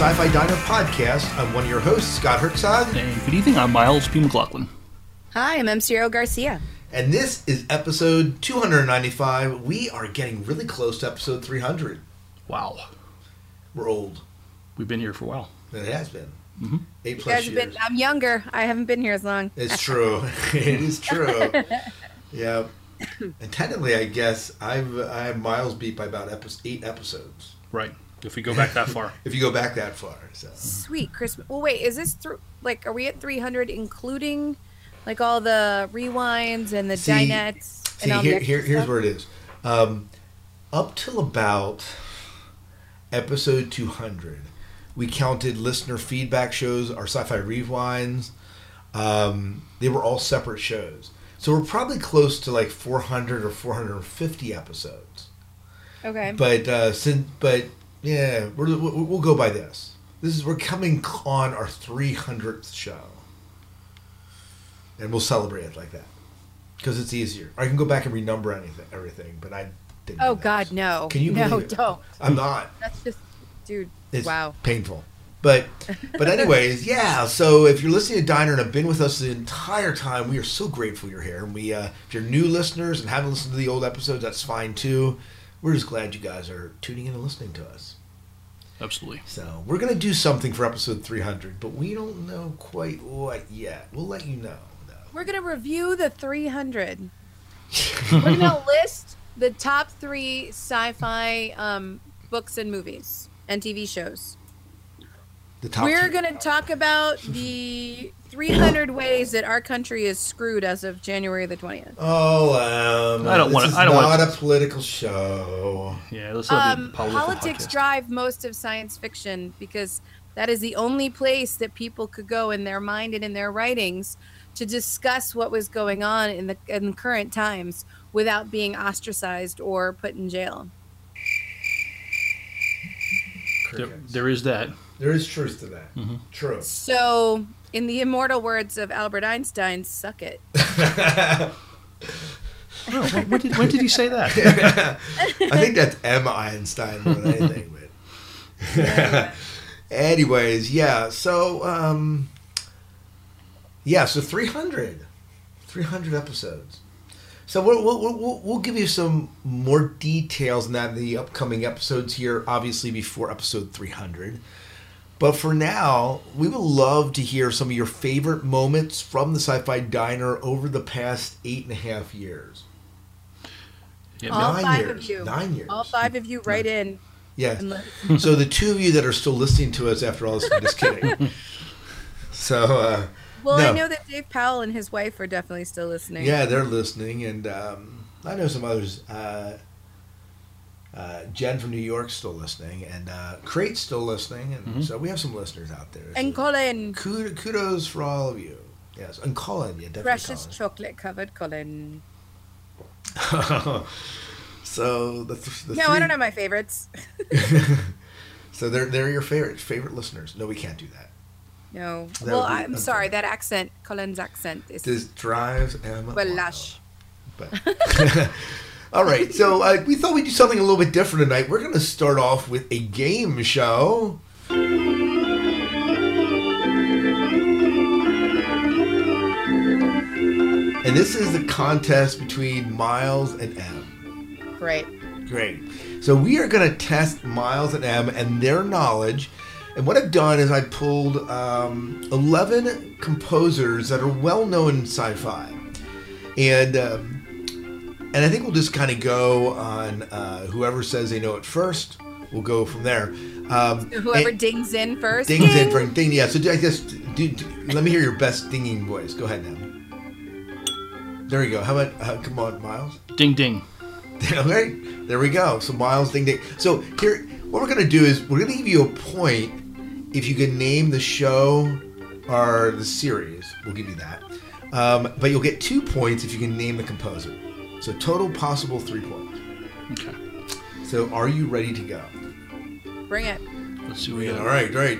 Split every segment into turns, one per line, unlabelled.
Sci Fi Diner podcast. I'm one of your hosts, Scott Hertzog,
And good evening, I'm Miles P. McLaughlin.
Hi, I'm MCRO Garcia.
and this is episode 295. We are getting really close to episode 300.
Wow,
We're old.
we've been here for a while.
It has been. Mm-hmm. Eight
You
plus
guys
years.
been, I'm younger. I haven't been here as long.
It's true. it is true. yeah. And technically, I guess I've I have Miles beat by about epi- eight episodes.
Right, if we go back that far.
If you go back that far. So
Sweet Christmas. Well, wait, is this through? Like, are we at 300, including like all the rewinds and the
See-
dinettes
see,
and all
here,
the
here here's where it is. Um, up till about episode 200, we counted listener feedback shows, our sci-fi rewinds. Um, they were all separate shows, so we're probably close to like 400 or 450 episodes.
Okay.
But uh, since, but yeah, we're, we'll we'll go by this. This is we're coming on our 300th show, and we'll celebrate it like that because it's easier. I can go back and renumber anything, everything, but I didn't.
oh. God, no.
Can you
No, don't.
I'm not.
That's just, dude.
It's
wow.
painful. But but anyways, yeah. So if you're listening to Diner and have been with us the entire time, we are so grateful you're here. And we, uh, if you're new listeners and haven't listened to the old episodes, that's fine too. We're just glad you guys are tuning in and listening to us.
Absolutely.
So we're gonna do something for episode 300, but we don't know quite what yet. We'll let you know. though.
We're gonna review the 300. We're gonna list the top three sci-fi um, books and movies and TV shows.
The top.
We're going to talk about the 300 ways that our country is screwed as of January the 20th.
Oh, um,
I don't wanna-
is
I don't
not
wanna-
a political show.
Yeah, let's not be
Um,
political
politics
podcast.
drive most of science fiction because that is the only place that people could go in their mind and in their writings to discuss what was going on in the in current times without being ostracized or put in jail.
There, there is that.
There is truth to that.
Mm-hmm.
True.
So, in the immortal words of Albert Einstein, suck it.
Oh, when, when did, when did he say that?
I think that's M. Einstein more than anything. But anyways, yeah. So, um, yeah. So 300, 300 episodes. So we'll, we'll, we'll, we'll give you some more details on that in the upcoming episodes here, obviously before episode 300. But for now, we would love to hear some of your favorite moments from the Sci-Fi Diner over the past eight and a half years.
Yeah,
All
Nine
five
years.
of you.
Nine years.
All five of you write in.
Yeah. So the two of you that are still listening to us after all this, I'm just kidding. So uh,
well,
No.
I know that Dave Powell and his wife are definitely still listening.
yeah, they're listening, and um, I know some others. Uh, uh, Jen from New York's still listening, and uh, Crate's still listening, and so we have some listeners out there.
And
So
Colin,
kudos for all of you. Yes, and Colin, yeah, definitely.
precious chocolate covered Colin.
Colin. so the, th- the
No,
three,
I don't have my favorites.
so they're they're your favorite favorite listeners. No, we can't do that.
No.
That
well,
be
I'm sorry.
unfair.
That accent, Colin's accent, is
This drives Emma.
well
wild.
lush.
But all right, so uh, we thought we'd do something a little bit different tonight. We're going to start off with a game show. And this is the contest between Miles and M.
Great.
Great. So we are going to test Miles and M and their knowledge. And what I've done is I pulled um, 11 composers that are well known in sci-fi, and um, and I think we'll just kind of go on uh, whoever says they know it first. We'll go from there. Um,
Whoever dings in first.
dings in for ding. Yeah. So I guess do, do, let me hear your best dinging voice. Go ahead now. There you go. How about uh, come on, Miles?
Ding ding.
Okay, there we go. So Miles Ding Ding. So here, what we're gonna do is we're gonna give you a point if you can name the show or the series. We'll give you that. Um, but you'll get two points if you can name the composer. So total possible three points.
Okay.
So are you ready to go?
Bring it.
Let's see what we
Yeah,
got.
all right, great.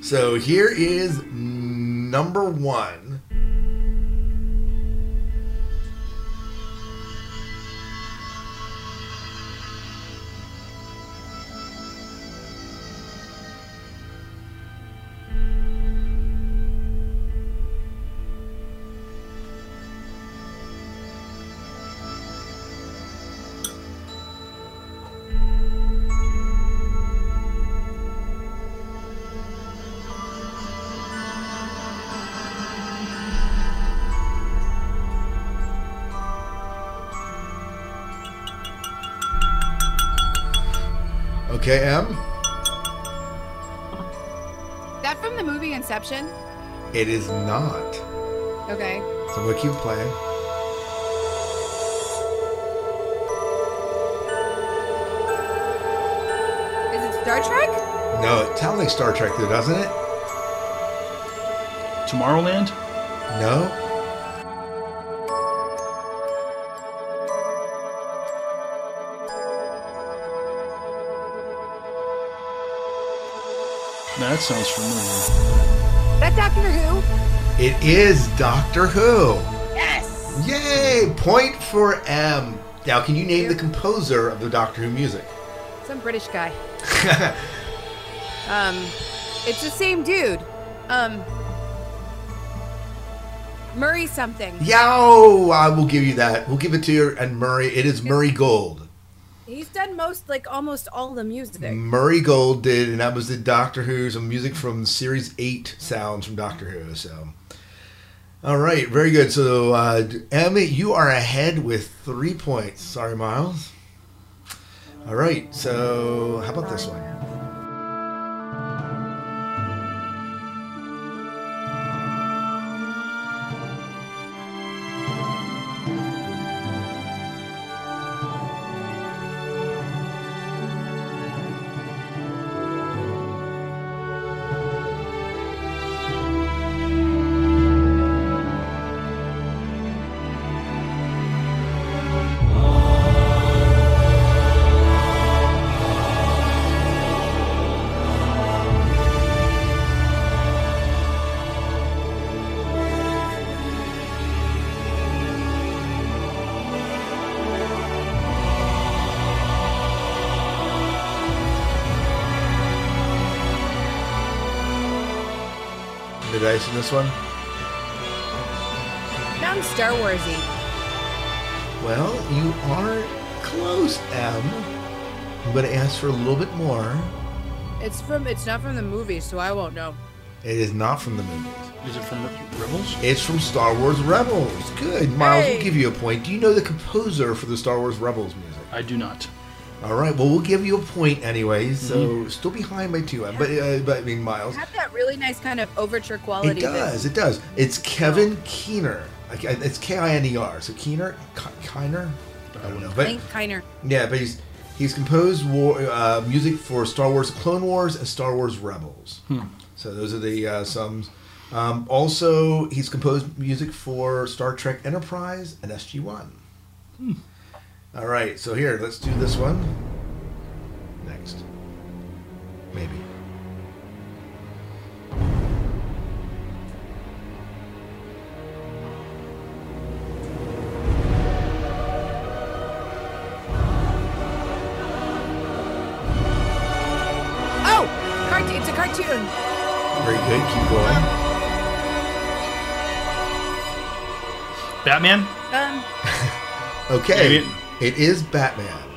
So here is number one. Okay, M.
That from the movie Inception.
It is not.
Okay.
So I'm gonna keep playing.
Is it Star Trek?
No, it sounds like Star Trek, though, doesn't it?
Tomorrowland?
No.
That sounds familiar.
That Doctor Who?
It is Doctor Who.
Yes.
Yay! Point for M. Now, can you name the composer of the Doctor Who music?
Some British guy. Um, it's the same dude. Um, Murray something.
Yo! I will give you that. We'll give it to you. And Murray, it is Murray Gold.
He's done most, like almost all the music.
Murray Gold did, and that was the Doctor Who, some music from Series 8 sounds from Doctor Who. So, all right, very good. So, uh, Emmy, you are ahead with three points. Sorry, Miles. All right, so how about this one? This one?
Sounds Star Warsy.
Well, you are close, M. I'm going to ask for a little bit more.
It's from. It's not from the movie, so I won't know.
It is not from the movies.
Is it from Rebels?
It's from Star Wars Rebels. Good. Miles,
Hey.
we'll give you a point. Do you know the composer for the Star Wars Rebels music?
I do not.
All right. Well, we'll give you a point anyway. So still behind by two. But uh, but I mean, Miles.
It had that really nice kind of overture quality.
It does. It does. It's Kevin Keener. It's K I N E R. So Keener, Ki- Kiner. I don't know. But
Link Kiner.
yeah, but he's he's composed war, uh, music for Star Wars Clone Wars and Star Wars Rebels. So those are the uh, sums. Um, also, he's composed music for Star Trek Enterprise and SG One. All right, so here, let's do this one next. Maybe.
Oh, it's a cartoon.
Very good. Keep going.
Batman?
Um,
Okay,
Maybe-
it is Batman.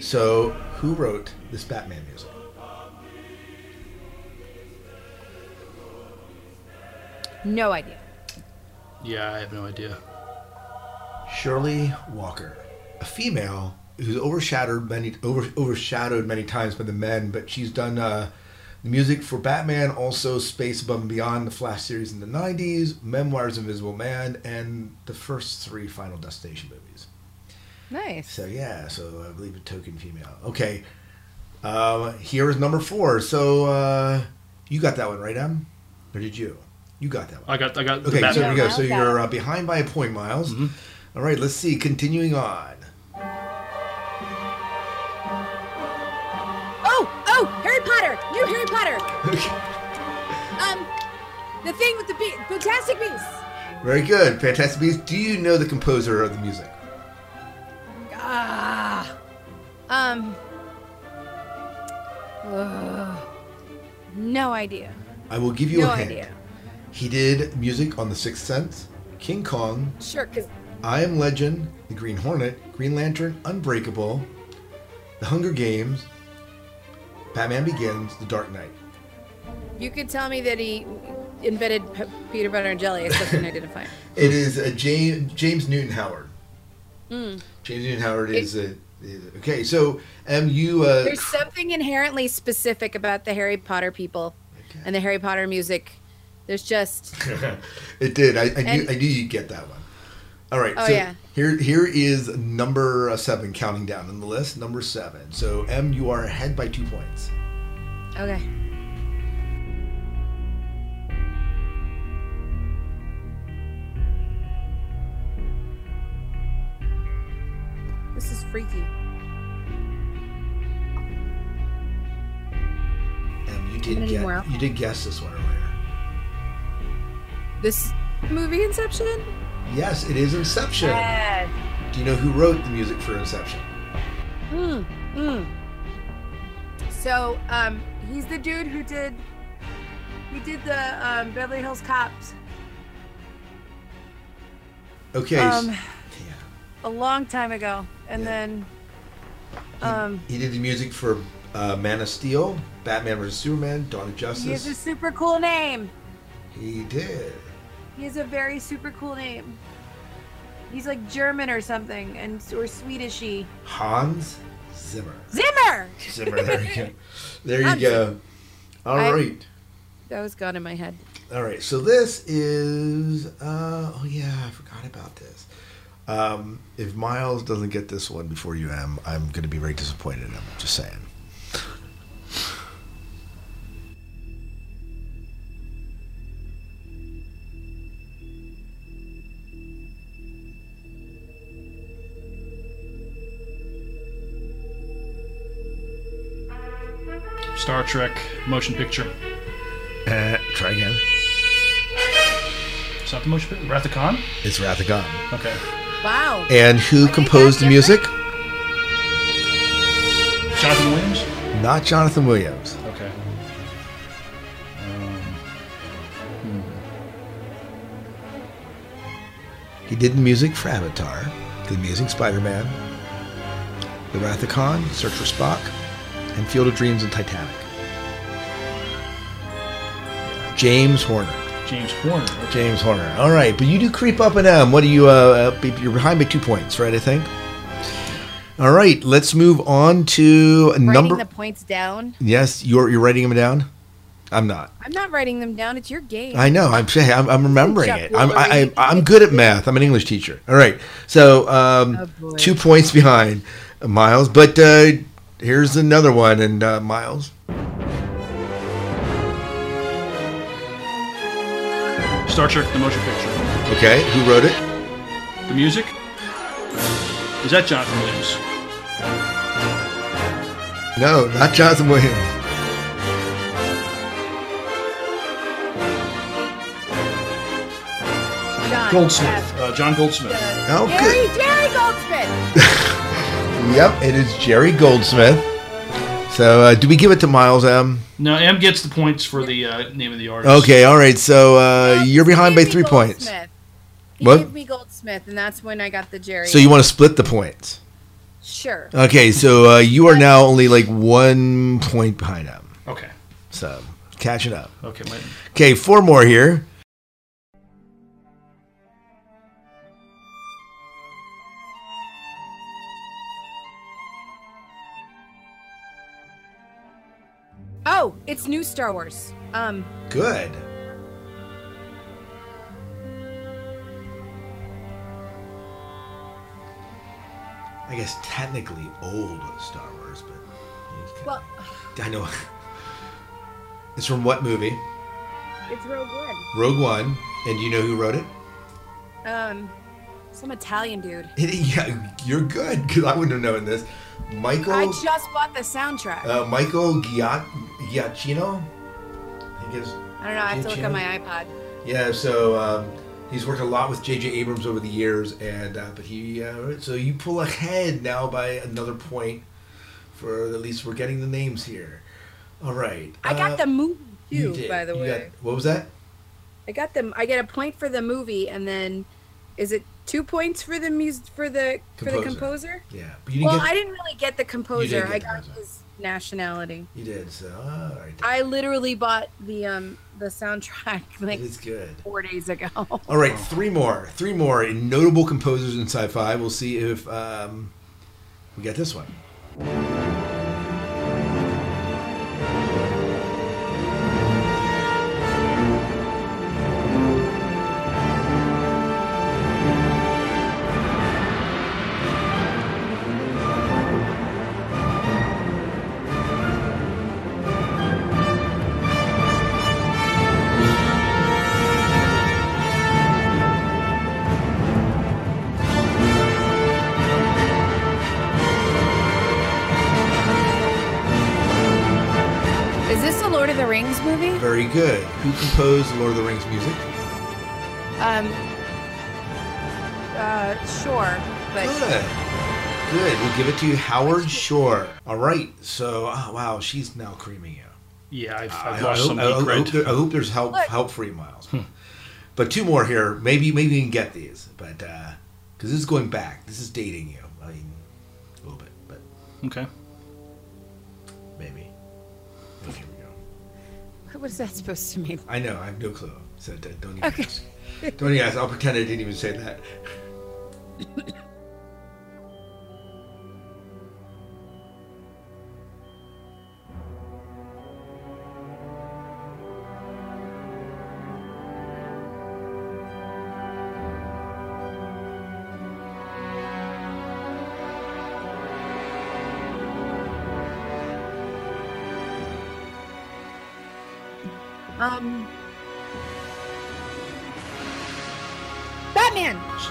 So, who wrote this Batman music?
no idea.
Yeah, I have no idea.
Shirley Walker, a female who's overshadowed many over, overshadowed many times by the men, but she's done uh, the music for Batman, also Space Above and Beyond, the Flash series in the '90s, Memoirs of Invisible Man, and the first three Final Destination movies.
Nice.
So yeah, so I believe a token female. Okay, um, here is number four. So uh, you got that one right, Em, or did you? You got that one.
I got I got the
Okay, so
Batman.
here we go. So you're uh, behind by a point, Miles.
Mhm.
All right, let's see. Continuing on.
Oh, oh, Harry Potter. New Harry Potter. Um, the thing with the be- Fantastic Beasts.
Very good. Fantastic Beasts. Do you know the composer of the music?
Ah. Um. ugh. no idea.
I will give you
No
a hint.
idea.
He did music on The Sixth Sense, King Kong,
Sure, because
I Am Legend, The Green Hornet, Green Lantern, Unbreakable, The Hunger Games, Batman Begins, The Dark Knight.
you could tell me that he invented p- peanut butter and jelly, except I didn't find.
It is uh, James James Newton Howard.
Mm.
Newton Howard is a Okay, so um, you. Uh,
There's something inherently specific about the Harry Potter people
Okay.
and the Harry Potter music. There's just
it did. I, I knew. I knew you'd get that one. All right.
Oh,
so
yeah.
Here, here is number seven, counting down on the list. Number seven. So M, you are ahead by two points.
okay. This is freaky.
M, you did get. You did guess this one earlier.
This movie Inception?
Yes, it is Inception.
Yes.
Do you know who wrote the music for Inception?
Mm, mm. So, um, he's the dude who did he did the um, Beverly Hills Cops
Okay.
um. A long time ago, and
Yeah.
then um,
He did the music for uh, Man of Steel, Batman vs Superman, Dawn of Justice.
he has a super cool name.
He did.
He has a very super cool name. He's like German or something, and or Swedishy.
Hans Zimmer.
Zimmer.
Zimmer. There you go. There you go. All
I-
right.
That was gone in my head.
All right. So this is. Uh, oh yeah, I forgot about this. Um, if Miles doesn't get this one before you am, I'm going to be very disappointed in him. Just saying.
Star Trek motion picture.
Uh, try again.
Is that the motion picture? Wrath of Khan?
It's Wrath of God.
Okay.
Wow.
And who composed the music?
Jonathan Williams?
Not Jonathan Williams.
Okay. Um,
He did the music for Avatar, The Amazing Spider-Man, The Wrath of Khan, Search for Spock, and Field of Dreams and Titanic. James Horner.
James Horner. Okay.
James Horner. All right, but you do creep up and down. What do you? Uh, uh, you're behind by two points, right? I think. All right, let's move on to
Writing
number.
the points down.
yes, you're you're writing them down. I'm not.
I'm not writing them down. It's your game.
I know. I'm saying I'm, I'm remembering it. I'm I,
Woolery.
I, I'm good at math. I'm an English teacher. All right. So um,
Oh, boy.
two points behind Miles, but uh, here's another one. And uh, Miles,
Star Trek the motion picture.
okay, who wrote it?
The music? Is that Jonathan Williams?
No, not Jonathan Williams.
John.
Goldsmith. Uh, John Goldsmith.
Oh,
Jerry,
good.
Jerry Goldsmith.
Yep, it is Jerry Goldsmith. So, uh, do we give it to Miles M?
No, M gets the points for the uh, name of the artist.
Okay, all right. So uh, you're behind by three points.
Goldsmith. He
What?
gave me Goldsmith, and that's when I got the Jerry.
So you want to split the points?
sure.
Okay, so uh, you are now only like one point behind him.
Okay.
So catching up.
Okay. My,
Okay, four more here.
It's new Star Wars. Um,
Good. I guess technically old Star Wars, but
well,
I know. It's from what movie?
it's Rogue One.
Rogue One. And do you know who wrote it?
Um, some Italian dude.
yeah, you're good because I wouldn't have known this. Michael.
I just bought the soundtrack.
uh, Michael Giac- Giacchino. I think it's
I don't know. I have to look on my iPod.
Yeah, so um, he's worked a lot with J.J. Abrams over the years, and uh, but he uh, so you pull ahead now by another point. For at least we're getting the names here. All right.
I got
uh,
the movie
you
too,
did.
by the
You
way.
got- what was that?
I got them. I get a point for the movie, and then is it two points for the music for the for the
Composer.
composer?
Yeah, but you didn't
Well,
get.
I didn't really get the composer.
get
I got
composer.
his nationality.
You did. So all right.
I literally bought the um the soundtrack like
it is good.
four days ago.
All right, three more. Three more notable composers in sci-fi. We'll see if um, we get this one. Very good. Who composed Lord of the Rings music?
Um. Uh, sure, but
Good. Good. We'll give it to you, Howard Shore. All right. So, oh, wow, she's now creaming you.
Yeah, I've,
I,
I've
I
lost
hope,
some
I hope- I hope there- I hope there's help
Look.
help for you, Miles. But two more here. Maybe maybe you can get these, but because this is going back. This is dating you. I mean, a little bit, but
Okay.
What is that supposed to mean?
I know. I have no clue. So don't even
Okay.
ask. Don't even ask. I'll pretend I didn't even say that.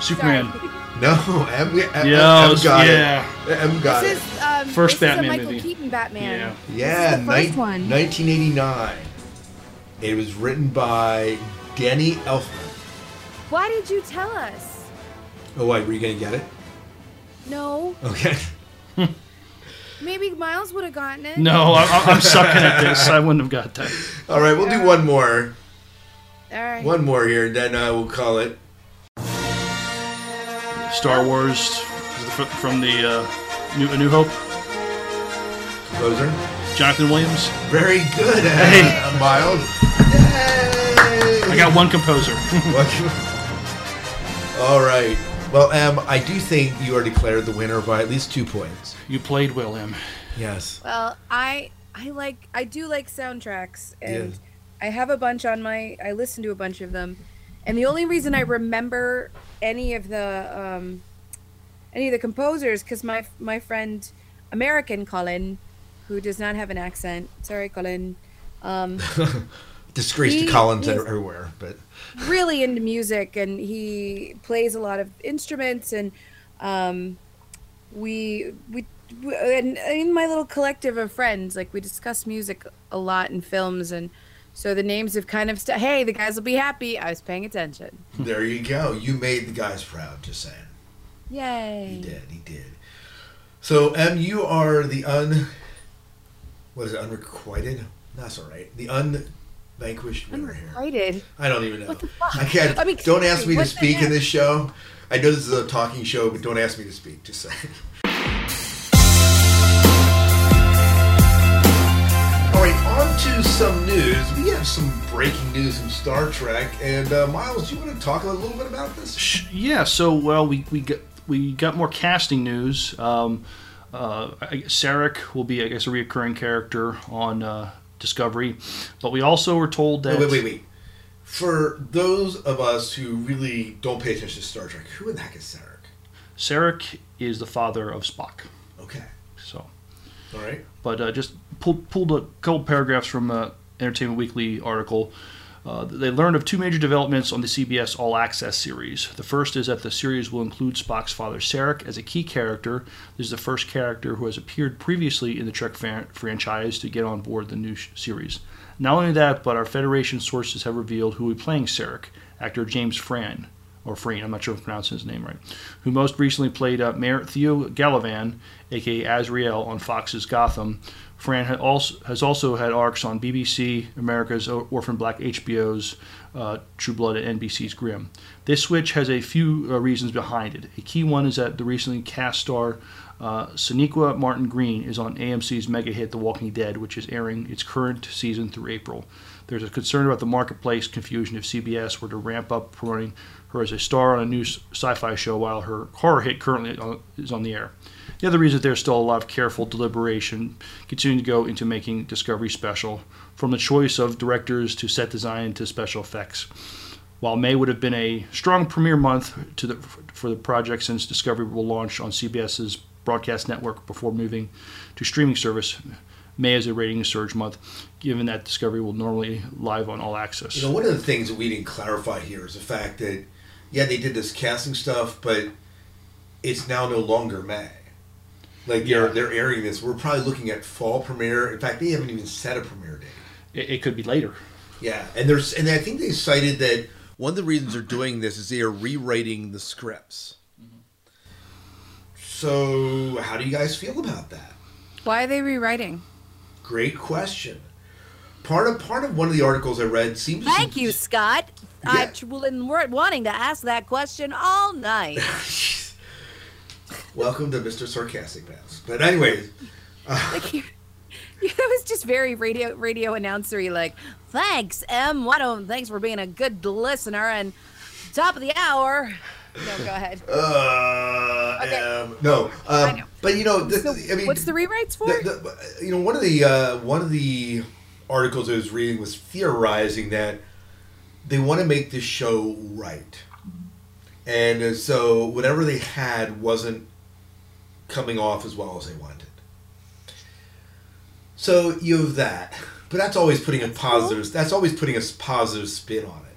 Superman.
Sorry.
No, M, M, M got
yeah.
it. M got it.
This
it.
is um,
First
this is
Batman
a Michael
movie.
Keaton Batman.
Yeah.
Yeah,
This is the first
nin-
one.
1989. It was written by Danny Elfman.
Why did you tell us?
Oh, wait, were you gonna get it?
No,
Okay.
maybe Miles would have gotten it.
No, I, I- I'm sucking at this. I wouldn't have got that.
All right, we'll do one more.
All right.
One more here, then uh, we'll call it.
Star Wars from the uh, New, A New Hope.
Composer.
Jonathan Williams.
Very good,
Hey.
uh, Miles. Yay!
I got one composer.
All right. Well, Em, I do think you are declared the winner by at least two points.
you played well, him.
Yes.
Well, I I like I do like soundtracks, and
Yeah.
I have a bunch on my. I listen to a bunch of them, and the only reason I remember any of the um, any of the composers because my my friend American Colin, who does not have an accent. Sorry, Colin. Um,
Disgrace to
He
Collins everywhere, but
really into music and he plays a lot of instruments and um, we we we- and in my little collective of friends like we discuss music a lot in films and so the names have kind of st- hey the guys will be happy i was paying attention
there you go. You made the guys proud. Just saying.
yay
He did. He did. So, M, you are the un. What is it? Unrequited. That's all right. The unvanquished winner here.
Unrequited.
I don't even know.
What the fuck?
I can't.
I mean,
don't ask me to speak in this show. I know this is a talking show, but don't ask me to speak. Just say. All right, to some news. We have some breaking news from Star Trek, and uh, Miles, do you want to talk a little bit about this?
Yeah, so well, we we got we got more casting news. Um, uh, Sarek will be, I guess, a reoccurring character on uh, Discovery, but we also were told that
Wait, wait, wait, wait. For those of us who really don't pay attention to Star Trek, who in the heck is Sarek?
Sarek is the father of Spock.
Okay,
So,
all right.
but uh, just pulled pulled a couple paragraphs from uh, Entertainment Weekly article. Uh, they learned of two major developments on the CBS All Access series. The first is that the series will include Spock's father, Sarek, as a key character. This is the first character who has appeared previously in the Trek fan- franchise to get on board the new sh- series. Not only that, but our Federation sources have revealed who will be playing Sarek, actor James Fran, or Freen, I'm not sure if I'm pronouncing his name right, who most recently played uh, Mayor Theo Galavan, aka Azrael, on Fox's Gotham. Fran has also had arcs on BBC, America's Orphan Black, HBO's uh, True Blood, and NBC's Grimm. This switch has a few uh, reasons behind it. A key one is that the recently cast star uh, Sonequa Martin Green is on AMC's mega hit The Walking Dead, which is airing its current season through April. There's a concern about the marketplace confusion if CBS were to ramp up promoting her as a star on a new sci-fi show while her horror hit currently on- is on the air. The other reason there's still a lot of careful deliberation continuing to go into making Discovery special, from the choice of directors to set design to special effects. While May would have been a strong premiere month the, for the project since Discovery will launch on CBS's broadcast network before moving to streaming service, May is a ratings surge month, given that Discovery will normally live on All Access.
You know, one of the things that we didn't clarify here is the fact that, yeah, they did this casting stuff, but it's now no longer May. Like they're
Yeah.
they're airing this. We're probably looking at fall premiere. In fact, they haven't even set a premiere date.
It, it could be later.
Yeah, and there's and I think they cited that one of the reasons they're doing this is they are rewriting the scripts. Mm-hmm. So, how do you guys feel about that?
Why are they rewriting?
Great question. Part of part of one of the articles I read seems. to
Thank you, Scott.
Yeah.
I've been wanting to ask that question all night.
Welcome to Mr. Sarcastic Mouse. But anyways,
like you, that was just very radio radio announcery. Like, thanks, M. Why don't thanks for being a good listener and top of the hour. No, go ahead.
uh,
Okay.
um, no,
I
um,
know.
but you know, the, I mean,
what's the rewrites for?
the, the, you know, one of the uh, one of the articles I was reading was theorizing that they want to make this show right, and uh, so whatever they had wasn't coming off as well as they wanted. So you have that, but that's always putting a positive. That's always putting a positive spin on it.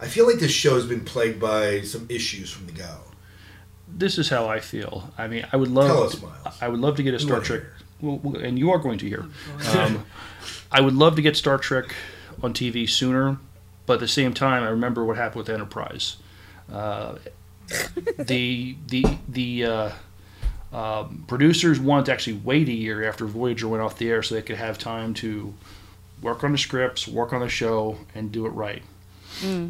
I feel like this show has been plagued by some issues from the go.
This is how I feel. I mean, I would love.
Tell us, Miles.
I would love to get a Star Trek, well, well, and you are going to hear. Um, I would love to get Star Trek on TV sooner, but at the same time, I remember what happened with Enterprise. Uh, the the the uh, um, producers wanted to actually wait a year after Voyager went off the air so they could have time to work on the scripts, work on the show, and do it right.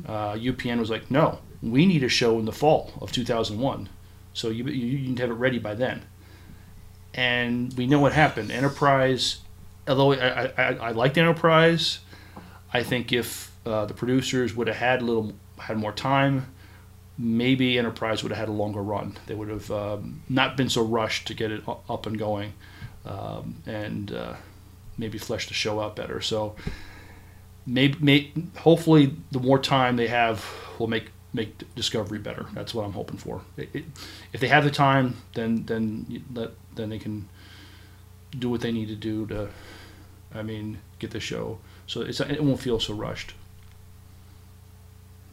Uh, UPN was like, no, we need a show in the fall of 2001, so you you, you need to have it ready by then. And we know what happened. Enterprise, although I, I, I liked Enterprise, I think if uh, the producers would have had a little had more time, maybe Enterprise would have had a longer run. They would have um, not been so rushed to get it up and going, um, and uh, maybe flesh the show out better. So maybe, may, hopefully, the more time they have will make make Discovery better. That's what I'm hoping for. It, it, if they have the time, then then let then they can do what they need to do to, I mean, get the show so it won't feel so rushed.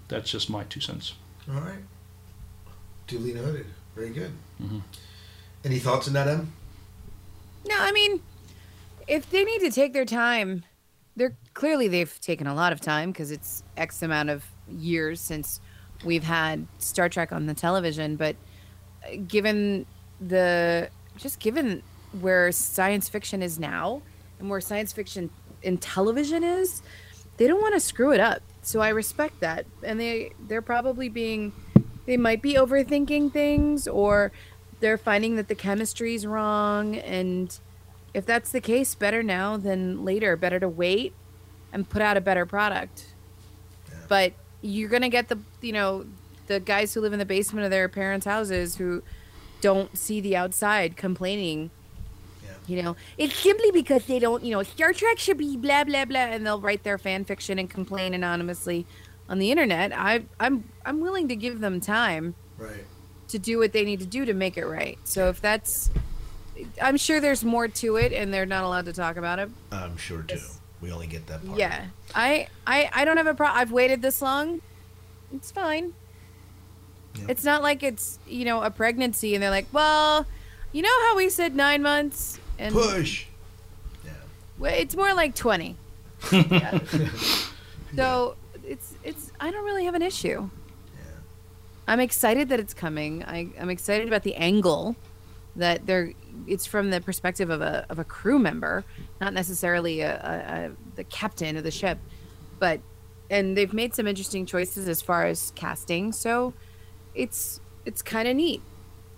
That's just my two cents.
All right. Duly noted. Very good.
Mhm.
Any thoughts on that, Em?
No, I mean, if they need to take their time, they're clearly they've taken a lot of time because it's X amount of years since we've had Star Trek on the television. But uh, given the just given where science fiction is now and where science fiction in television is, they don't want to screw it up. So I respect that, and they they're probably being they might be overthinking things or they're finding that the chemistry's wrong. And if that's the case better now than later. Better to wait and put out a better product. But you're gonna get the you know the guys who live in the basement of their parents houses who don't see the outside complaining
Yeah.
You know it's simply because they don't you know star trek should be blah blah blah and they'll write their fan fiction and complain anonymously on the internet i i'm i'm willing to give them time
Right.
to do what they need to do to make it right. So if that's, I'm sure there's more to it, and they're not allowed to talk about it.
I'm sure too. We only get that part.
Yeah, I, I, I don't have a problem. I've waited this long. It's fine.
Yeah.
It's not like it's you know a pregnancy, and they're like, well, you know how we said nine months, and
Push. Yeah.
well, it's more like twenty. Yeah. So it's it's I don't really have an issue.
Yeah.
I'm excited that it's coming. I, I'm excited about the angle that they're. It's from the perspective of a of a crew member, not necessarily a, a, a the captain of the ship, but and they've made some interesting choices as far as casting. So it's it's kind of neat.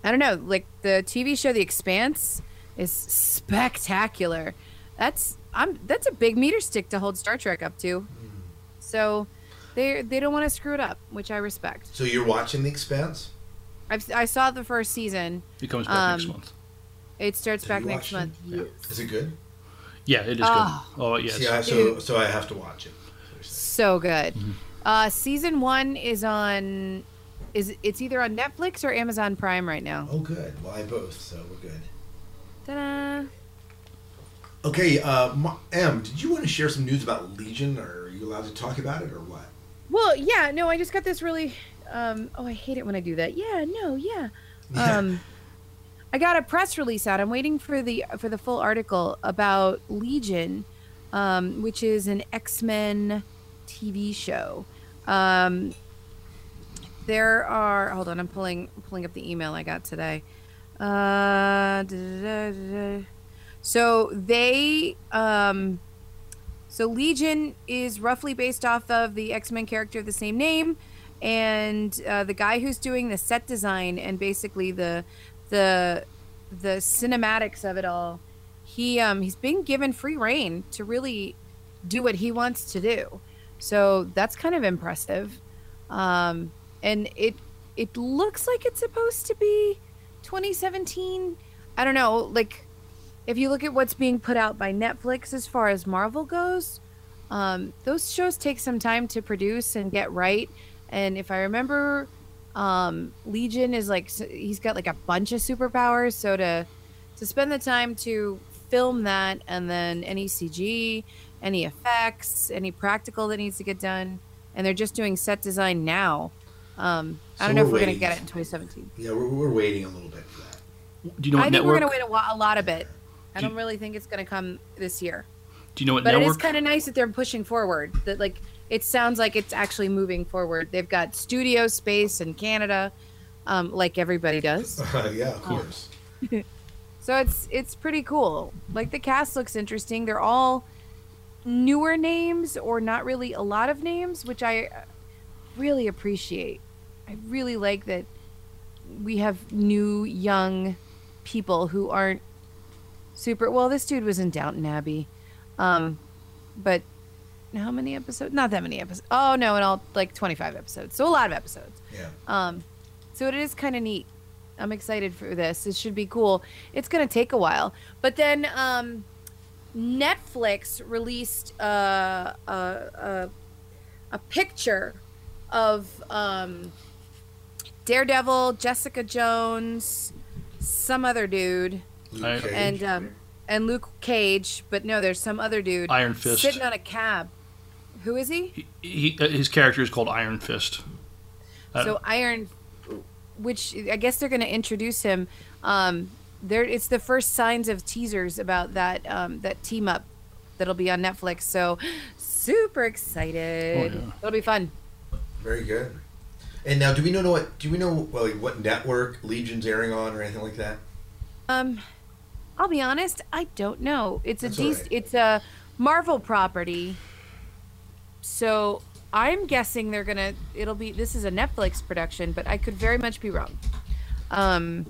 I don't know, like the TV show The Expanse is spectacular. That's I'm that's a big meter stick to hold Star Trek up to. So they they don't want to screw it up, which I respect.
So you're watching The Expanse?
I've, I saw the first season.
It comes back next
Um,
month.
It starts
Have
back next
watched
month.
it?
Yes.
Is it good?
Yeah, it is
Ah.
good. Oh yes.
See, I, so so I have to watch it.
So good.
Mm-hmm.
Uh, season one is on. Is it's either on Netflix or Amazon Prime right now?
Oh, good. Well, I both, so we're good.
Ta-da!
Okay, uh, Em, did you want to share some news about Legion? Or are you allowed to talk about it, or what?
Well, yeah, no, I just got this really. Um, oh, I hate it when I do that. Yeah, no, yeah. Um, I got a press release out. I'm waiting for the for the full article about Legion, um, which is an X Men TV show. Um, there are. Hold on, I'm pulling pulling up the email I got today. Uh, da-da-da-da-da. so they um, so Legion is roughly based off of the X Men character of the same name, and uh, the guy who's doing the set design and basically the the the cinematics of it all. He um he's been given free reign to really do what he wants to do, so that's kind of impressive. Um, and it it looks like it's supposed to be 2017. I don't know, like if you look at what's being put out by Netflix as far as Marvel goes, um, those shows take some time to produce and get right. And if I remember, um, Legion is like he's got like a bunch of superpowers. So to to spend the time to film that and then any CG, any effects, any practical that needs to get done, and they're just doing set design now. Um, I don't know if
we're
we're gonna get it in 2017.
Yeah, we're, we're waiting a little bit for that.
Do you know what
I think we're gonna wait a, wa- a lot of it. I
Do-
don't really think it's gonna come this year.
Do you know what
But it is kind of nice that they're pushing forward. That like it sounds like it's actually moving forward. They've got studio space in Canada, um, like everybody does.
yeah, of course.
So it's it's pretty cool. Like the cast looks interesting. They're all newer names or not really a lot of names, which I uh, really appreciate. I really like that we have new young people who aren't super well this dude was in Downton Abbey. Um but how many episodes? Not that many episodes. Oh no, in all like 25 episodes. So a lot of episodes.
Yeah.
Um, so it is kind of neat. I'm excited for this. It should be cool. It's gonna take a while, but then um, Netflix released uh, a, a a picture of um, Daredevil, Jessica Jones, some other dude,
Luke
and um, and Luke Cage. But no, there's some other dude
Iron Fist.
sitting on a cab. Who is he?
He, he, uh, his character is called Iron Fist. Uh,
so Iron, which I guess they're going to introduce him. Um, there, it's the first signs of teasers about that um, that team up that'll be on Netflix. So super excited!
Oh, yeah.
It'll be fun.
Very good. And now, do we know what? Do we know well, what network Legion's airing on, or anything like that?
Um, I'll be honest, I don't know. It's a
That's
dec-
right.
it's a Marvel property. So I'm guessing they're gonna. It'll be. This is a Netflix production, but I could very much be wrong. Um.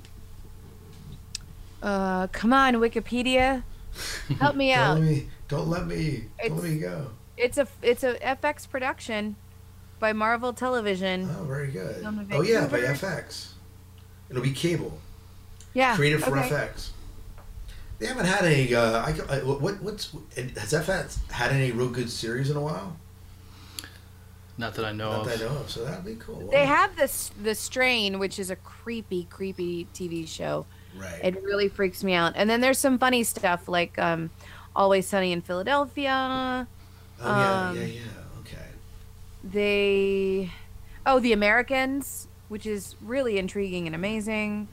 Uh, come on, Wikipedia, help me
Don't
out.
let me. Don't let me. Don't
It's-
let me go.
It's a it's a FX production by Marvel Television.
Oh, very good. Oh yeah, by FX. It'll be cable.
Yeah,
Created for
okay.
FX. They haven't had any. Uh, I, I, what what's has FX had any real good series in a while?
not that I know
Not
of.
Not that I know of. So that'd be cool.
They have this the Strain, which is a creepy, creepy TV show.
right.
It really freaks me out. And then there's some funny stuff like um, Always Sunny in Philadelphia.
oh yeah,
um,
yeah, yeah. Okay.
They, oh, The Americans, which is really intriguing and amazing.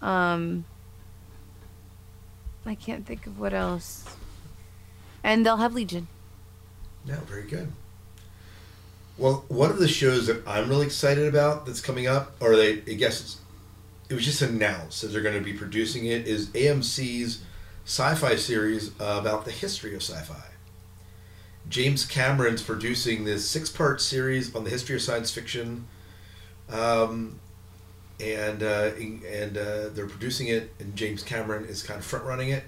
Um, I can't think of what else. And they'll have Legion.
Yeah, very good. Well, one of the shows that I'm really excited about that's coming up, or they, I guess it was just announced that they're going to be producing it, is AMC's sci-fi series about the history of sci-fi. James Cameron's producing this six-part series on the history of science fiction, um, and uh, and uh, they're producing it, and James Cameron is kind of front-running it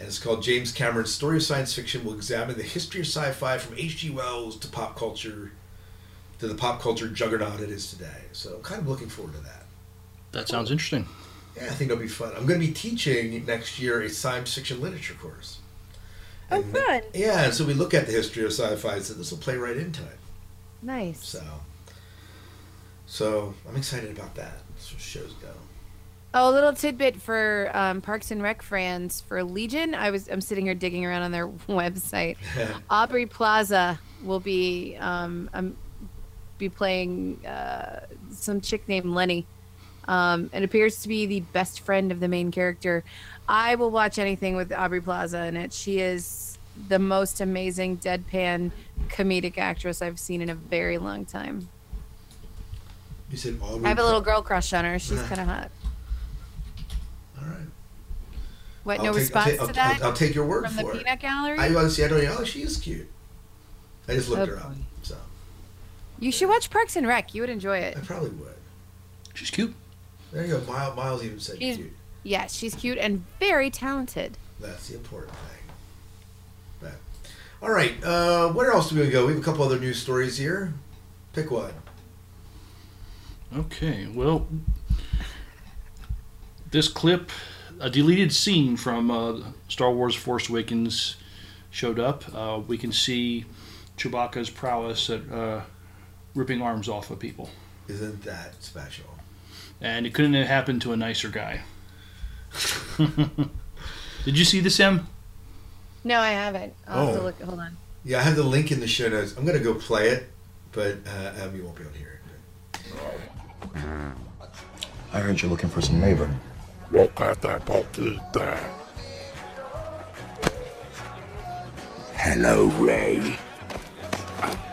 and it's called James Cameron's Story of Science Fiction. Will examine the history of sci-fi from H.G. Wells to pop culture, to the pop culture juggernaut it is today. So, I'm kind of looking forward to that.
That sounds interesting.
Yeah, I think it'll be fun. I'm going to be teaching next year a science fiction literature course.
Oh,
And-
fun.
Yeah, and so we look at the history of sci-fi, so this will play right into it.
Nice.
So, so I'm excited about that. Shows go.
Oh, a little tidbit for um, Parks and Rec fans for Legion. I was I'm sitting here digging around on their website. Aubrey Plaza will be um, um be playing uh, some chick named Lenny. Um, and appears to be the best friend of the main character. I will watch anything with Aubrey Plaza in it. She is the most amazing deadpan comedic actress I've seen in a very long time.
You said Aubrey.
I have a little girl crush on her. She's kind of hot.
All right.
What?
I'll
no
take-
response
I'll take,
to
I'll,
that
I'll, I'll take your word
from the
for it.
peanut gallery?
I was see. I don't know. Oh, she is cute. I just looked
Oh,
her up. So
You should watch Parks and Rec. You would enjoy it.
I probably would.
She's cute.
There you go. Miles, Miles even said
She's-
cute.
Yes, she's cute and very talented.
That's the important thing. But, all right. Uh, where else do we go? We have a couple other news stories here. Pick one.
Okay, well, this clip, a deleted scene from uh, Star Wars Force Awakens showed up. Uh, we can see Chewbacca's prowess at uh, ripping arms off of people.
Isn't that special?
And it couldn't have happened to a nicer guy. Did you see the sim?
No, I haven't. I'll have to
Oh.
look. Hold on.
Yeah, I have the link in the show notes. I'm gonna go play it, but uh, um, you won't be able to hear it.
I heard you're looking for some labor.
Look at that body there. Hello, Rey.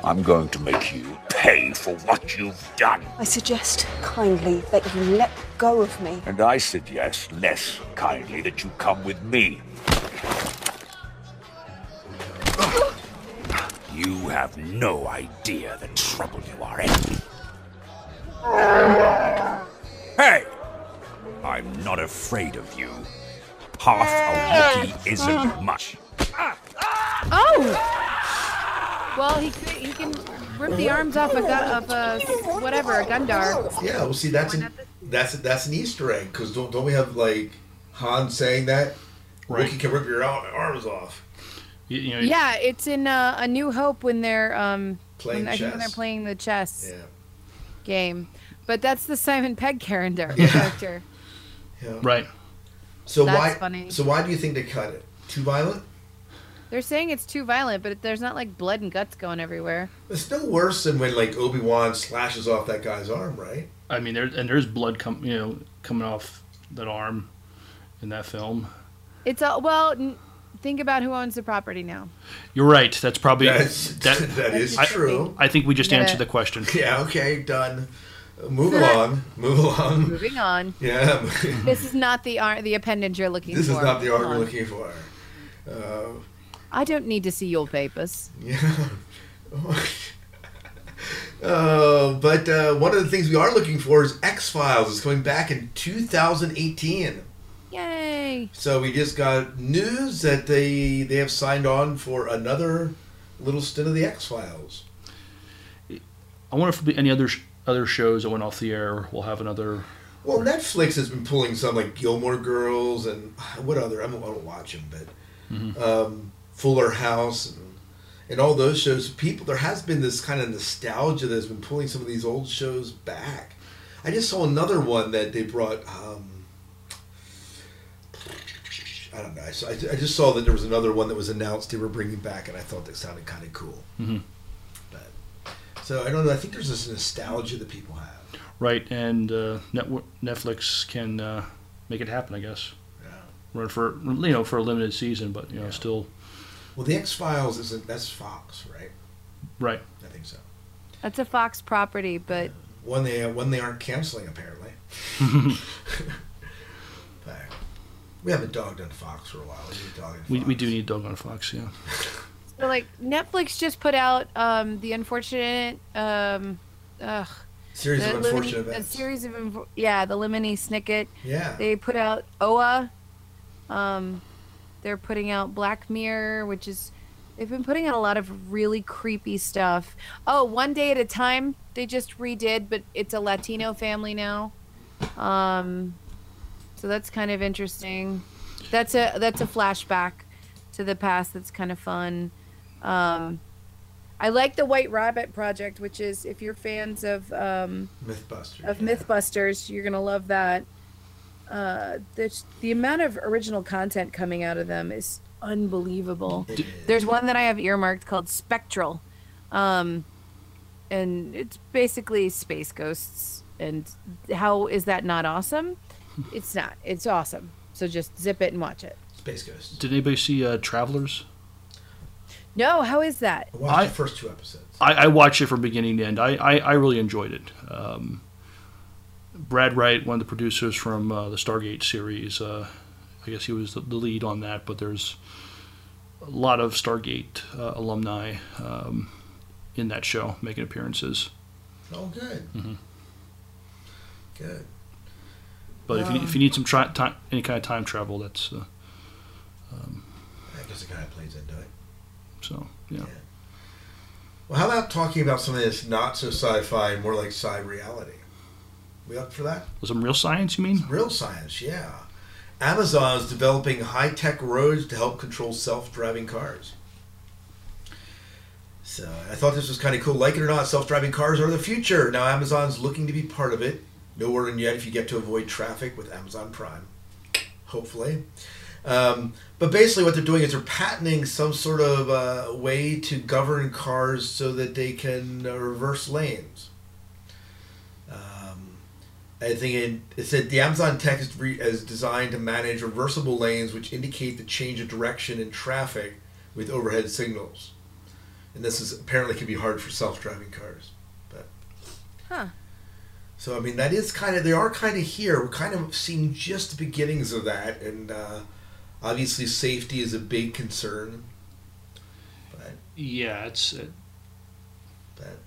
I'm going to make you pay for what you've done.
I suggest kindly that you let go of me.
And I suggest less kindly that you come with me. You have no idea the trouble you are in. Hey! I'm not afraid of you. Half a Wookiee isn't much.
Oh. Well, he could, he can rip the arms off a gun of a whatever a Gundar.
Yeah, well, see, that's an, that's that's an Easter egg because don't don't we have like Han saying that
Right.
Wookiee can rip your arms off?
You, you know,
Yeah, it's in uh, A New Hope when they're um
Playing
when, I think when they're playing the chess
Yeah,
game. But that's the Simon Pegg character.
Yeah.
character.
yeah.
Right.
So
That's
why?
funny.
So why do you think they cut it? Too violent?
They're saying it's too violent, but there's not like blood and guts going everywhere.
It's still worse than when like Obi Wan slashes off that guy's arm, right?
I mean, there and there's blood com- you know coming off that arm in that film.
It's all well. N- think about who owns the property now.
You're right. That's probably
That's,
that.
that is
I-
true.
I think we just
Yeah.
answered the question.
Yeah. Okay. Done. Uh, Move along. Move along.
Moving on.
Yeah.
This is not the ar- the appendage you're looking
this
for.
This is not the
Come
art we're looking for. Uh,
I don't need to see your papers.
Yeah. uh, but uh, one of the things we are looking for is X Files. It's coming back in 2018.
Yay!
So we just got news that they they have signed on for another little stint of the X Files.
I wonder if there'll be any other sh- other shows that went off the air. We'll have another.
Well, Netflix has been pulling some like Gilmore Girls and what other I don't, I don't watch them, but um, Fuller House and, and all those shows. People, there has been this kind of nostalgia that's been pulling some of these old shows back. I just saw another one that they brought. Um, I don't know. I, saw, I I just saw that there was another one that was announced they were bringing back, and I thought that sounded kind of cool.
Mhm.
But so I don't know. I think there's this nostalgia that people have.
Right, and uh, Net- Netflix can uh, make it happen, I guess.
Yeah.
Run for you know for a limited season, but you know
Yeah.
still
Well, the X Files isn't that's Fox, right?
right.
I think so.
That's a Fox property, but
One they one they aren't canceling apparently. but we haven't dogged on Fox for a while. We need dog on
We, we do need Dog on Fox, yeah.
so like Netflix just put out um, the unfortunate um, ugh,
series
the
of unfortunate
Lemony-
events.
A series of yeah, the Lemony Snicket.
yeah.
They put out OA. Um, they're putting out Black Mirror, which is they've been putting out a lot of really creepy stuff. Oh, One Day at a Time they just redid, but it's a Latino family now. Um, so that's kind of interesting. That's a that's a flashback to the past. That's kind of fun. Um, I like the White Rabbit project, which is if you're fans of um,
Mythbusters.
of
yeah.
MythBusters, you're gonna love that. Uh, there's the amount of original content coming out of them is unbelievable. There's one that I have earmarked called Spectral, um, and it's basically space ghosts. And how is that not awesome? It's not. It's awesome. So just zip it and watch it.
Space Ghosts.
Did anybody see uh, Travelers?
No, how is that?
I watched
I-
the first two episodes.
I, I watched it from beginning to end. I, I, I really enjoyed it. Um, Brad Wright, one of the producers from uh, the Stargate series, uh, I guess he was the, the lead on that. But there's a lot of Stargate uh, alumni um, in that show making appearances.
Oh, good.
Mhm.
Good.
But if, you, if you need some tri- time, any kind of time travel, that's uh,
I guess the guy plays into it.
so yeah.
Well, how about talking about something that's not so sci-fi and more like sci reality? We up for that?
Some real science, you mean?
Real science, yeah. Amazon is developing high-tech roads to help control self-driving cars. So I thought this was kind of cool. Like it or not, self-driving cars are the future. Now Amazon's looking to be part of it. No word in yet if you get to avoid traffic with Amazon Prime. Hopefully. Um, but basically, what they're doing is they're patenting some sort of uh, way to govern cars so that they can uh, reverse lanes. I think it, it said the Amazon tech is, re, is designed to manage reversible lanes, which indicate the change of direction in traffic with overhead signals. And this is apparently can be hard for self-driving cars. But
Huh.
so I mean that is kind of they are kind of here. We're kind of seeing just the beginnings of that, and uh, obviously safety is a big concern. But,
Yeah, it's. Uh,
but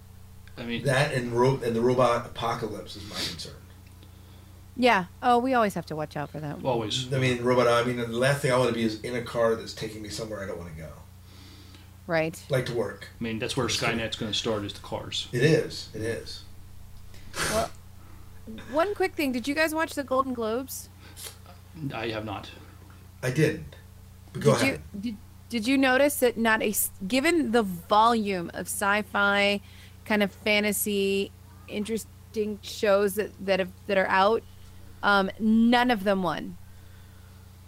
I mean,
that and ro- and the robot apocalypse is my concern.
Yeah. Oh, we always have to watch out for that.
always.
I mean, robot. I mean, the last thing I want to be is in a car that's taking me somewhere I don't want to go,
Right.
like to work.
I mean, that's where Skynet's going to start is the cars.
It is. It is.
Well, one quick thing. Did you guys watch the Golden Globes?
I have not.
I didn't. But go
did
ahead.
you did, did you notice that not a given the volume of sci-fi kind of fantasy interesting shows that that have that are out um none of them won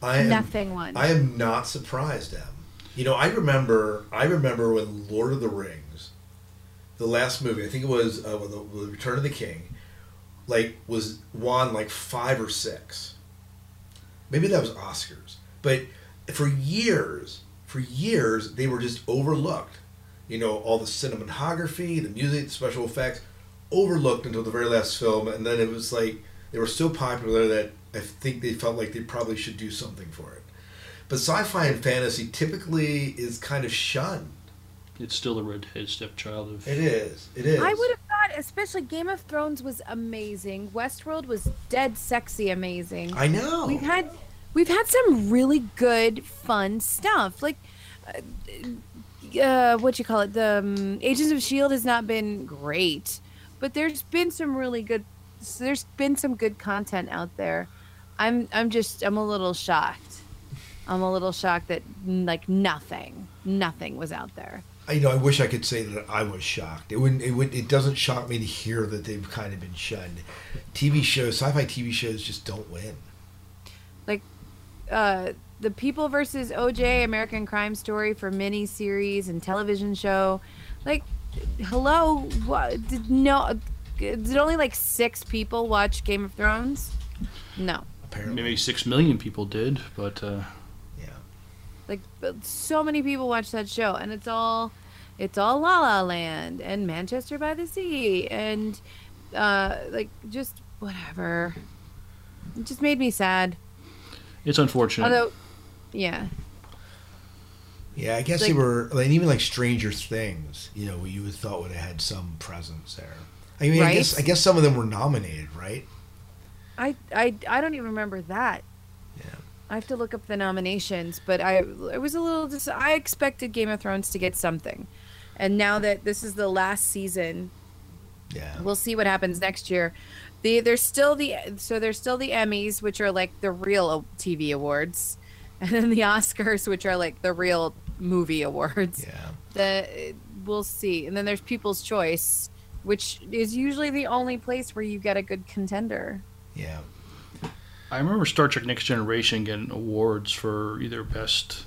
I am,
nothing won
I am not surprised, Em. You know, I remember. I remember when Lord of the Rings, the last movie. I think it was uh, the, Return of the King, like was won like five or six. Maybe that was Oscars, but for years, for years they were just overlooked. You know, all the cinematography, the music, the special effects, overlooked until the very last film, and then it was like they were so popular that I think they felt like they probably should do something for it. But sci-fi and fantasy typically is kind of shunned.
It's still the redhead stepchild of.
It is. It is.
i would have thought especially game of thrones was amazing westworld was dead sexy amazing
I know.
we've had we've had some really good fun stuff like uh, uh what you call it the um, agents of shield has not been great but there's been some really good there's been some good content out there i'm i'm just i'm a little shocked i'm a little shocked that like nothing nothing was out there
I, you know, I wish I could say that I was shocked. It wouldn't. It would. It doesn't shock me to hear that they've kind of been shunned. TV shows, sci-fi TV shows, just don't win.
like uh the people versus oj american crime story for mini series and television show like hello what did no did only like six people watch game of thrones no
Apparently,
Maybe six million people did, but uh,
yeah.
like but so many people watch that show and it's all it's all la la land and manchester by the sea and uh like just whatever it just made me sad
it's unfortunate.
although yeah
Yeah, I guess
Like-
they were, like, even like Stranger Things. You know, you would thought would have had some presence there. I mean, I guess I guess some of them were nominated, right?
I, I I don't even remember that.
Yeah.
I have to look up the nominations, but I I was a little dis- I expected Game of Thrones to get something. And now that this is the last season,
Yeah.
we'll see what happens next year. The there's still the so there's still the Emmys, which are like the real TV awards, and then the Oscars, which are like the real movie awards.
Yeah.
The we'll see, and then there's People's Choice, which is usually the only place where you get a good contender.
Yeah.
I remember Star Trek Next Generation getting awards for either best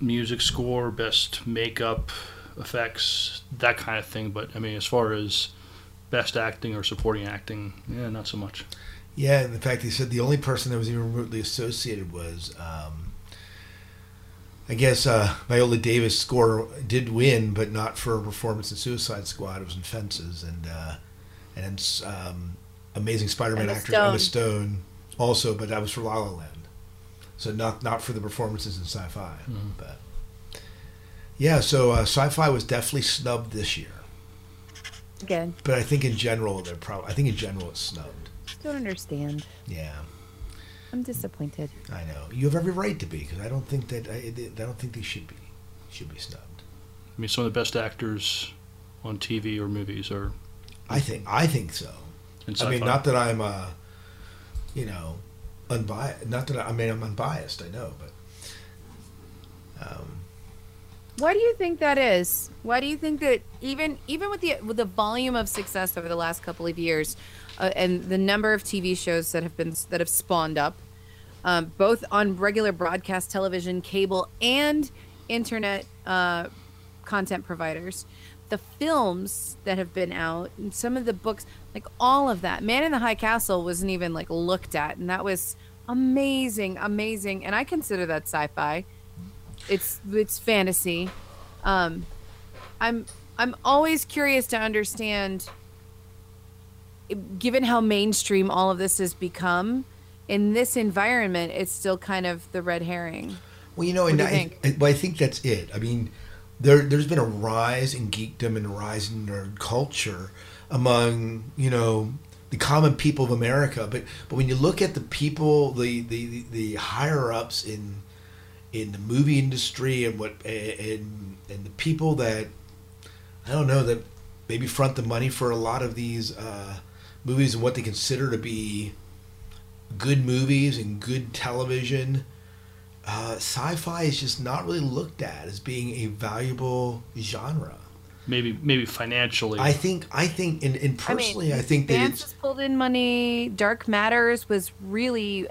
music score, best makeup effects, that kind of thing. But I mean, as far as best acting or supporting acting, yeah, not so much.
Yeah, and in fact, they said the only person that was even remotely associated was, um, I guess, uh, Viola Davis' score did win, but not for a performance in Suicide Squad. It was in Fences, and uh, and um, Amazing Spider-Man
Emma
actress Emma
Stone.
Stone also, but that was for La La Land, so not not for the performances in Sci-Fi, but yeah. So uh, Sci-Fi was definitely snubbed this year,
Again,
but I think in general they're probably I think in general it's snubbed.
don't understand.
Yeah.
I'm disappointed.
I know you have every right to be because I don't think that I, I don't think they should be should be snubbed.
I mean, some of the best actors on TV or movies are
I think I think so.
in
I mean, not that I'm uh, you know, unbiased. Not that I, I mean I'm unbiased. I know, but um,
Why do you think that is? Why do you think that even even with the with the volume of success over the last couple of years, uh, and the number of TV shows that have been that have spawned up, um, both on regular broadcast television, cable, and internet uh, content providers, the films that have been out, and some of the books, like all of that, Man in the High Castle wasn't even like looked at, and that was amazing, amazing, and I consider that sci-fi. It's it's fantasy. Um i'm i'm always curious to understand given how mainstream all of this has become in this environment it's still kind of the red herring
well, you know,
What
and
you
I,
think?
I, well, I think that's it. I mean, there there's been a rise in geekdom and a rise in nerd culture among you know the common people of America. But but when you look at the people, the the, the higher ups in in the movie industry and what and and the people that I don't know that maybe front the money for a lot of these uh, movies and what they consider to be good movies and good television. Uh, sci-fi is just not really looked at as being a valuable genre.
maybe maybe financially.
I think I think and, and personally I, think that
Vance
it's
has pulled in money dark matters was really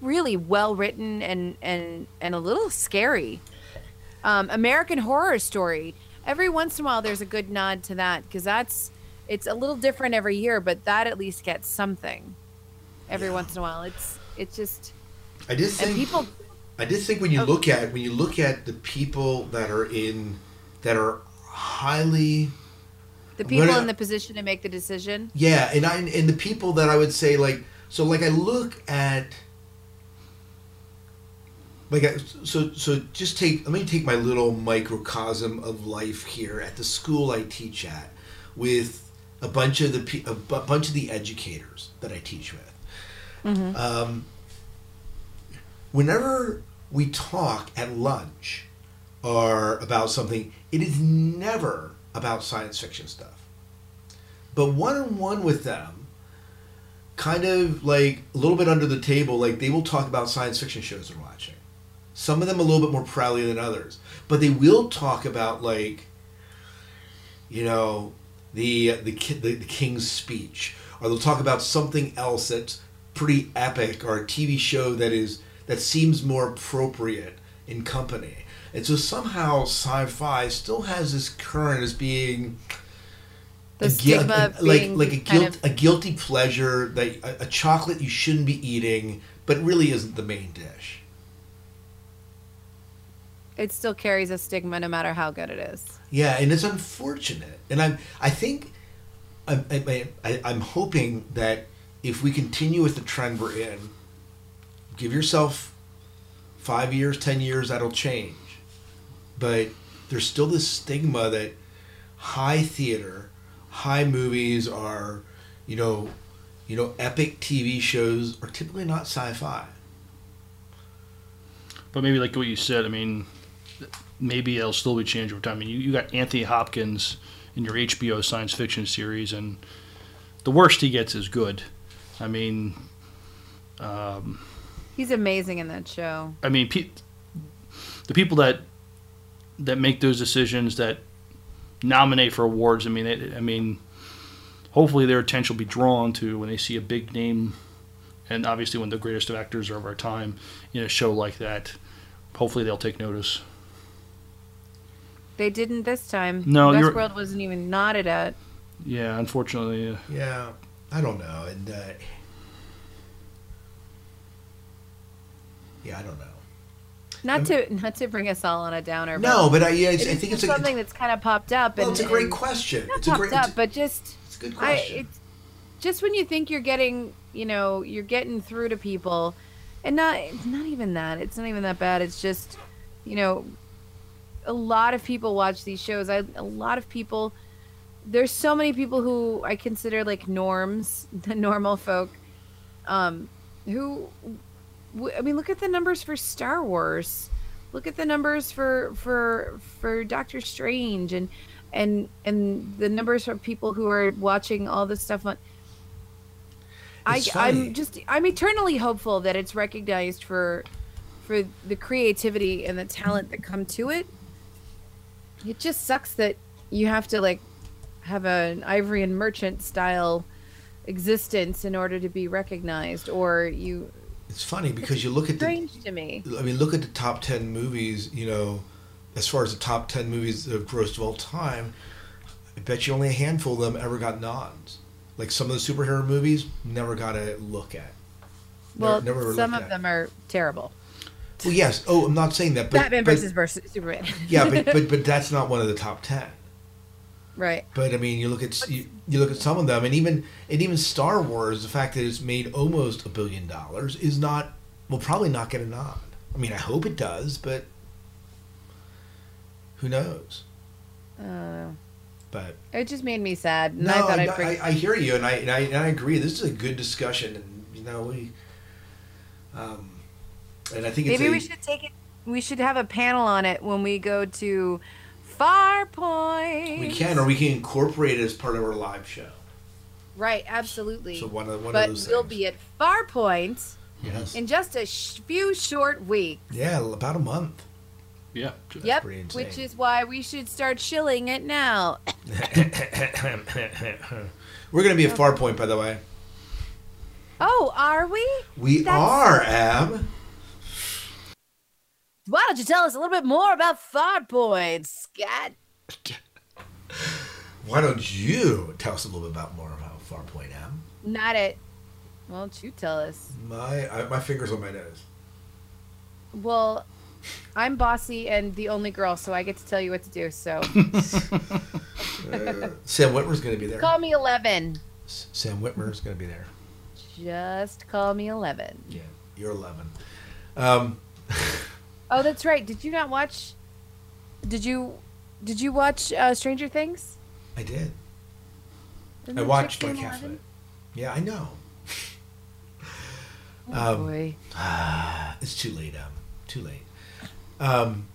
really well written and and and a little scary um, american horror story every once in a while there's a good nod to that because that's it's a little different every year but that at least gets something every once in a while. It's it's just
I just think
people
I just think when you
Oh.
look at when you look at the people that are in that are highly
the people
gonna-
in the position to make the decision?
Yeah, and I and the people that I would say like so like I look at like I, so so just take let me take my little microcosm of life here at the school I teach at with a bunch of the a bunch of the educators that I teach with. Um, whenever we talk at lunch or about something, it is never about science fiction stuff but one on one with them, kind of like a little bit under the table, like they will talk about science fiction shows they're watching. Some of them a little bit more proudly than others, but they will talk about like, you know, the uh, the the, the king's speech, or they'll talk about something else that's pretty epic, or a TV show that is that seems more appropriate in company. And so somehow sci-fi still has this current as being
the stigma
a- like like a guilt
of
a guilty pleasure that a, a chocolate you shouldn't be eating, but really isn't the main dish.
it still carries a stigma no matter how good it is
Yeah, and it's unfortunate, and I'm I think I'm I, I, I'm hoping that if we continue with the trend we're in, give yourself five years, ten years, that'll change. But there's still this stigma that high theater, high movies are, you know, you know, epic TV shows are typically not sci-fi.
But maybe like what you said, I mean, maybe it'll still be changed over time. I mean, you, you got Anthony Hopkins in your HBO science fiction series, and the worst he gets is good. I mean, um,
He's amazing in that show.
I mean, pe- the people that that make those decisions that nominate for awards. I mean, it, I mean, hopefully their attention will be drawn to when they see a big name, and obviously when the greatest of actors of our time in a show like that. Hopefully they'll take notice.
They didn't this time.
No, you're-
Westworld wasn't even nodded at.
Yeah, unfortunately.
Yeah, I don't know, and uh, yeah, I don't know.
Not to not to bring us all on a downer.
No, but I, yeah,
it
it's, I think
just
it's a,
something that's kind of popped up.
well,
and,
it's a great
and-
question.
Not
It's a
popped
great,
up,
it's,
but just
it's a good
I,
question.
it's just when you think you're getting, you know, you're getting through to people, and not not even that. It's not even that bad. It's just, you know, a lot of people watch these shows. I a lot of people. There's so many people who I consider like norms, the normal folk, um, who, I mean, look at the numbers for Star Wars. Look at the numbers for for for Doctor Strange and and and the numbers for people who are watching all this stuff on I,
It's.
I'm just I'm eternally hopeful that it's recognized for for the creativity and the talent that come to it. It just sucks that you have to like have an ivory and merchant style existence in order to be recognized or you
it's funny because you look at the
strange to me.
I mean, look at the top 10 movies, you know, as far as the top 10 movies that have grossed of all time, I bet you only a handful of them ever got nods. Like some of the superhero movies never got a look at.
Well,
never were
some of
at.
them are terrible.
Well, yes. Oh, I'm not saying that. But,
Batman
but-
versus versus Superman.
yeah, but, but but that's not one of the top 10.
right.
But I mean, you look at you, you look at some of them, and even and even Star Wars, the fact that it's made almost a billion dollars is not will probably not get a nod. I mean, I hope it does, but who knows?
Uh,
But
it just made me sad, and
no,
I thought
I,
I'd bring.
I, I hear you, and I, and I and I agree. This is a good discussion, and you know we, um, and I think it's
Maybe
a,
we should take it. We should have a panel on it when we go to Farpoint.
we can or we can incorporate it as part of our live show.
Right, absolutely.
So one of one
but
of those
we'll
things.
be at Farpoint
yes,
in just a sh- few short weeks.
yeah, about a month.
Yeah.
yep, which is why we should start shilling it now.
We're gonna be at Farpoint, by the way.
Oh, are we?
We
That's-
are Ab.
Why don't you tell us a little bit more about Farpoint, Scott?
Why don't you tell us a little bit about more about Farpoint, Ab?
Not it. Why don't you tell us?
My I, my fingers on my nose.
Well, I'm bossy and the only girl, so I get to tell you what to do. So
Uh, Sam Witwer's gonna be there.
call me 11.
S- Sam Witwer's gonna be there.
Just call me 11.
Yeah, you're 11. Um,
Oh, that's right. Did you not watch? Did you? Did you watch uh, Stranger Things?
I did.
Isn't
I watched like half of it. Yeah, I know.
Oh,
Um,
boy.
It's too late, um, too late. Um,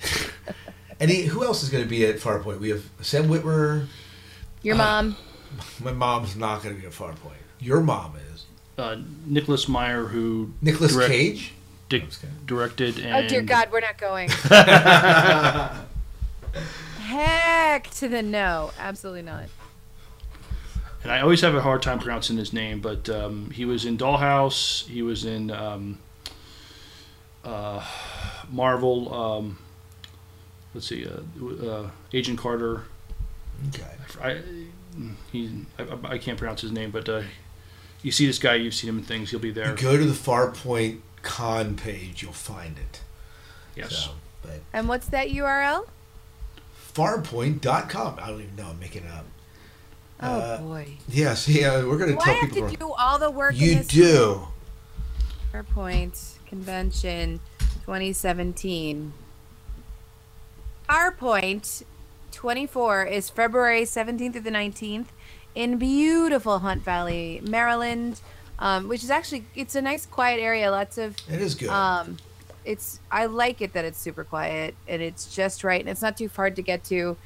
any who else is going to be at Farpoint? We have Sam Witwer.
Your
uh,
mom.
My mom's not going to be at Farpoint. Your mom is.
Uh, Nicholas Meyer, who
Nicholas
direct-
Cage.
Di-
I'm just kidding.
directed and
Oh dear God, we're not going. Heck to the no. Absolutely not.
and I always have a hard time pronouncing his name, but um, he was in Dollhouse. He was in um, uh, Marvel. Um, let's see, uh, uh, Agent Carter.
Okay.
I, he, I, I can't pronounce his name, but uh, you see this guy, you've seen him in things. He'll be there.
You go to the Farpoint con page, you'll find it.
Yes.
So, but
And what's that URL?
farpoint.com. I don't even know. I'm making it up.
Oh
Uh,
boy.
Yes, yeah, we're going
Do
to
I
tell
have
people.
to do all the work? in
you
this
do.
Farpoint Convention 2017. Farpoint 24 is February 17th through the 19th in beautiful Hunt Valley, Maryland, um, which is actually it's a nice quiet area. Lots of
It is good.
um, it's I like it that it's super quiet and it's just right and it's not too hard to get to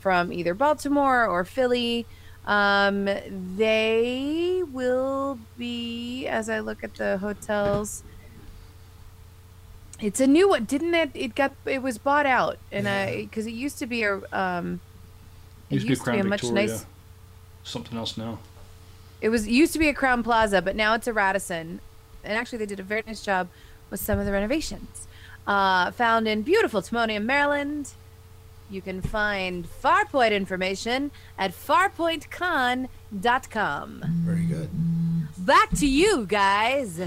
from either Baltimore or Philly. Um, they will be as I look at the hotels. It's a new one, didn't it? It got it was bought out, and I because it used to be a um, it
Used to be
used to be
Crown
a much
Victoria.
nice.
Something else now.
It was it used to be a Crowne Plaza, but now it's a Radisson, and actually they did a very nice job with some of the renovations. Uh, found in beautiful Timonium, Maryland. You can find Farpoint information at farpointcon.com.
Very good.
Back to you guys.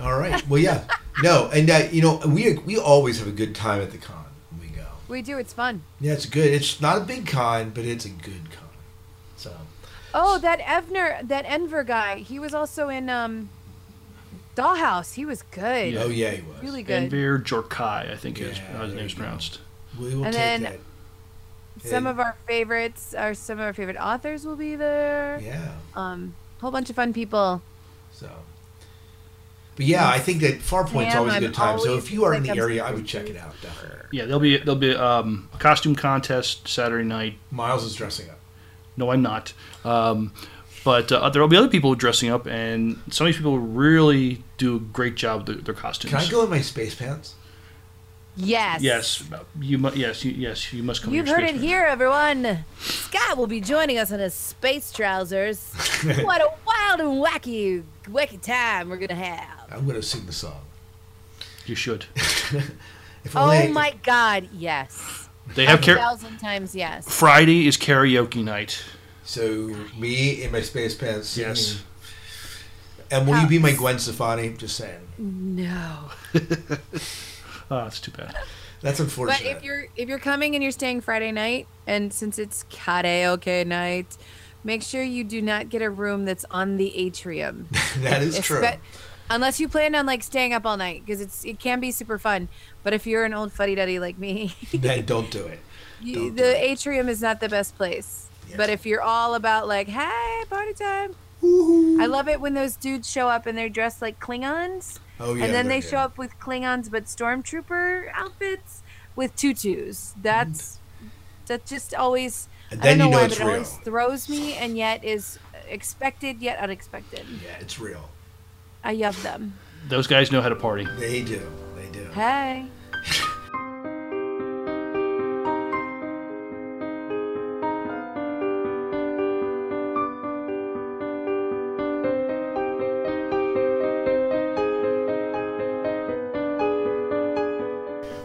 All right. Well, yeah. No, and uh, you know we we always have a good time at the con when we go.
We do. It's fun.
Yeah, it's good. It's not a big con, but it's a good con. So
Oh, that Evner, that Enver guy. He was also in um, Dollhouse. He was good.
oh yeah, he was.
Really good.
Enver Gjokaj, I think is
Yeah,
how his
there
name's pronounced.
We will
And
take
then-
that.
Some
And-
of our favorites are some of our favorite authors will be there.
Yeah.
Um, whole bunch of fun people.
So. But yeah, I think that Farpoint's
Sam,
always a
I'm
good time. So if you are in the area, I would check it out. Definitely.
Yeah, there'll be there'll be um, a costume contest Saturday night.
Miles is dressing up.
No, I'm not. Um, but uh, there'll be other people dressing up, and some of these people really do a great job with their, their costumes.
Can I go in my space pants?
Yes.
Yes, you mu- yes you, yes you must come. in
You've
your
heard it
space man.
here, everyone. Scott will be joining us in his space trousers. what a wild and wacky, wacky time we're gonna have.
I'm going to sing the song.
You should.
Oh
only-
my God, yes.
They have karaoke.
thousand times yes.
Friday is karaoke night.
So me in my space pants. Singing.
Yes.
And will you be my
House.
Gwen Stefani? Just saying.
No.
Oh, that's too bad.
That's unfortunate.
But if you're if you're coming and you're staying Friday night, and since it's karaoke night, make sure you do not get a room that's on the atrium.
that is true.
Unless you plan on like staying up all night, because it's it can be super fun. But if you're an old fuddy duddy like me,
then don't do it.
you,
Don't do
the
it.
atrium is not the best place.
Yes.
But if you're all about like, hey, party time, I love it when those dudes show up and they're dressed like Klingons,
Oh yeah.
and then
they're good.
show up with Klingons but stormtrooper outfits with tutus. That's that just always.
And
I don't
then you
know,
know
why,
it's
but it always
real.
throws me, and yet is expected yet unexpected.
Yeah, it's real.
I love them.
Those guys know how to party.
They do. They do.
Hey.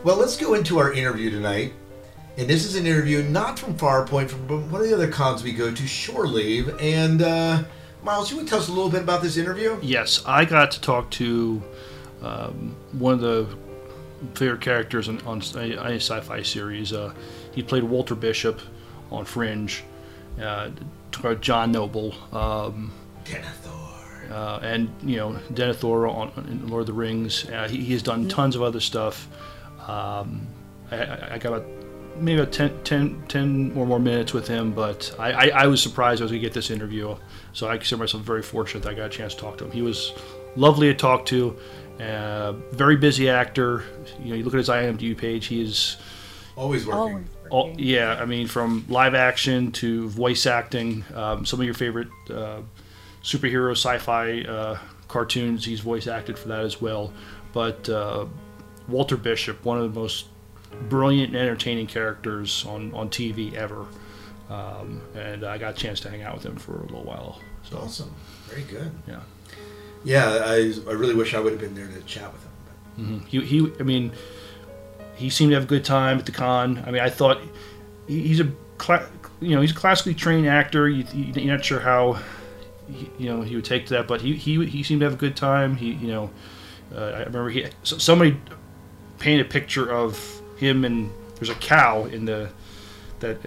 Well, let's go into our interview tonight. And this is an interview not from Farpoint, from but one of the other cons we go to, Shore Leave. And uh, Miles, you would tell us a little bit about this interview?
Yes, I got to talk to um, one of the favorite characters on, on a, a sci-fi series. Uh, he played Walter Bishop on Fringe. Uh, about John Noble. Um,
Denethor.
uh, and you know Denethor on in Lord of the Rings. Uh, he, he has done tons of other stuff. Um, I, I, I got a, maybe about 10, 10, 10 or more minutes with him, but I, I, I was surprised as we get this interview. So I consider myself very fortunate that I got a chance to talk to him. He was lovely to talk to. Uh, very busy actor. You know, you look at his IMDb page. He is
Always working.
Always.
all, yeah, I mean, from live action to voice acting, um, some of your favorite uh, superhero sci-fi uh, cartoons, he's voice acted for that as well. But uh, Walter Bishop, one of the most brilliant and entertaining characters on, on TV ever, um, and I got a chance to hang out with him for a little while. So
Awesome. Very good.
yeah,
Yeah, I, I really wish I would have been there to chat with him.
Mhm. he, he, I mean, he seemed to have a good time at the con. I mean, I thought he, he's a, cla- you know, he's a classically trained actor. You, you, you're not sure how, he, you know, he would take to that, but he, he, he seemed to have a good time. He, you know, uh, I remember he, so- somebody painted a picture of him and there's a cow in the that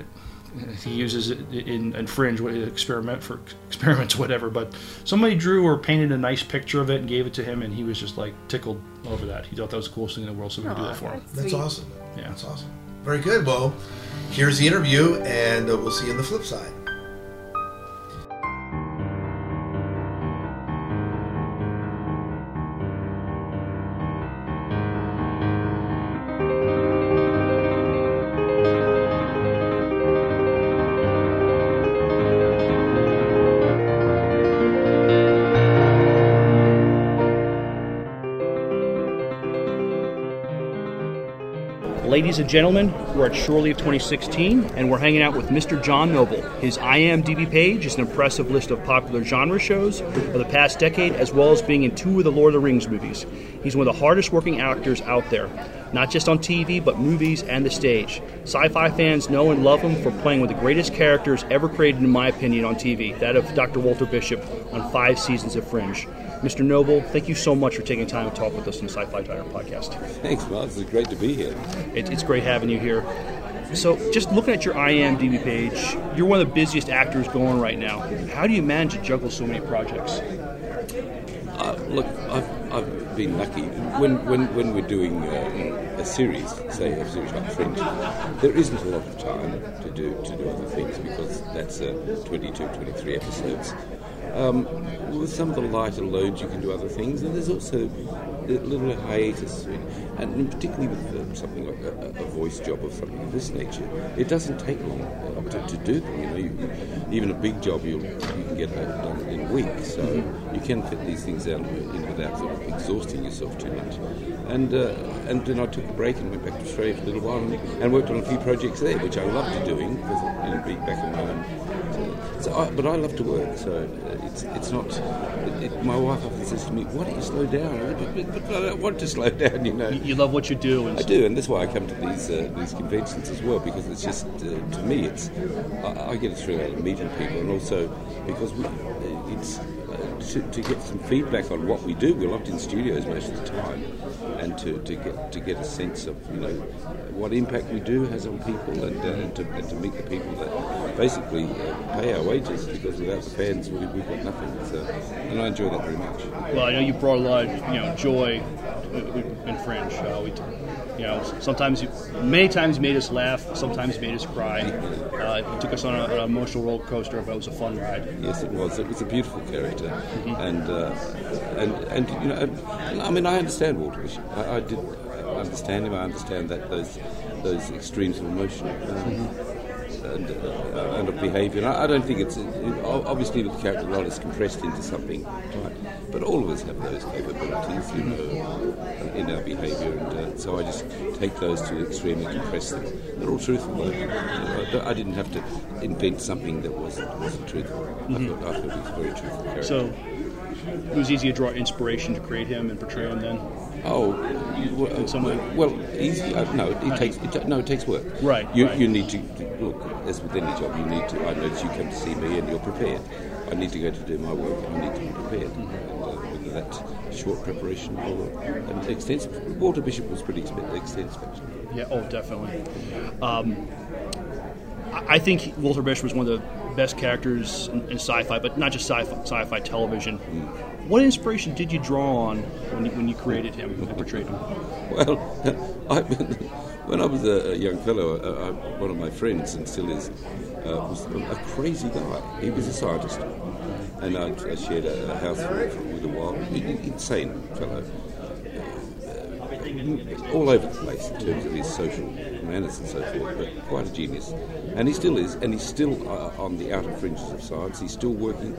he uses it in, in Fringe, what experiment for experiments, whatever. But somebody drew or painted a nice picture of it and gave it to him, and he was just like tickled over that. He thought that was the coolest thing in the world, so we could do that for him.
that's
Sweet.
awesome.
Yeah.
That's awesome. Very good. Well, here's the interview, and uh, we'll see you on the flip side.
And gentlemen, we're at Shore Leave 2016, and we're hanging out with Mr. John Noble. His IMDb page is an impressive list of popular genre shows of the past decade, as well as being in two of the Lord of the Rings movies. He's one of the hardest working actors out there, not just on TV, but movies and the stage. Sci fi fans know and love him for playing one of the greatest characters ever created, in my opinion, on TV that of Dr. Walter Bishop on five seasons of Fringe. Mr. Noble, thank you so much for taking time to talk with us on the Sci Fi Diner podcast.
Thanks, Miles. It's great to be here.
It, it's great having you here. So, just looking at your IMDb page, you're one of the busiest actors going right now. How do you manage to juggle so many projects?
Uh, look, I've, I've been lucky. When, when, when we're doing uh, a series, say a series like Fringe, there isn't a lot of time to do to do other things because that's uh, 22, 23 episodes. Um, with some of the lighter loads, you can do other things, and there's also a little hiatus, and particularly with uh, something like a, a, voice job of something of this nature, it doesn't take long uh, to, to do them. You know, you, even a big job, you'll, you can get done in a week, so mm-hmm. you can fit these things out in without sort of exhausting yourself too much. And uh, and then I took a break and went back to Australia for a little while and, and worked on a few projects there, which I loved doing because you know, being back in my own so I, but I love to work, so it's it's not. It, it, my wife often says to me, "Why don't you slow down?" But, but, but I don't want to slow down, you know.
You love what you do,
I do, and that's why I come to these uh, these conventions as well because it's just uh, to me, it's I, I, get a thrill out of meeting people, and also because we, it's uh, to, to get some feedback on what we do. We're locked in studios most of the time, and to, to get to get a sense of you know what impact we do has on people, and, uh, and, to, and to meet the people that basically uh, pay our wages because without the fans we, we've got nothing. So, and I enjoy that very much.
Well, I know you brought a lot of you know joy in Fringe. Uh, we, you know, sometimes, you, many times, you made us laugh. Sometimes you made us cry. Uh, you took us on a, an emotional roller coaster, but it was a fun ride.
Yes, it was. It was a beautiful character, mm-hmm. and uh, and and you know, I mean, I understand Walter Bishop. I, I did understand him. I understand that those those extremes of emotion. Um, mm-hmm and, uh, and of behaviour. I, I, don't think it's it, obviously the character role is compressed into something, right? But all of us have those capabilities, you know, in our behaviour, and uh, so I just take those to the extreme and compress them. They're all truthful. Though. You know, I, I, didn't have to invent something that wasn't wasn't truthful. Mm-hmm. I, thought, I thought it was a very truthful character.
So it was easy to draw inspiration to create him and portray him then.
Oh, well, someone. Well, easy. Uh, no, it takes. It, no, it takes work.
Right.
You
right.
you need to look. As with any job, you need to. I notice you come to see me and you're prepared. I need to go to do my work. I need to be prepared. Mm-hmm. And, uh, whether that's short preparation or an extensive. Walter Bishop was pretty extensive. Actually.
Yeah. Oh, definitely. Um, I think Walter Bishop was one of the best characters in, in sci-fi, but not just sci-fi, sci-fi television. Mm. What inspiration did you draw on when you, when you created him and portrayed him?
Well, I, when I was a, young fellow, uh, one of my friends, and still is, uh, was a crazy guy. He was a scientist, and I, I shared a, house with a wild, insane fellow all over the place in terms of his social manners and so forth, but quite a genius. And he still is, and he's still uh, on the outer fringes of science. He's still working,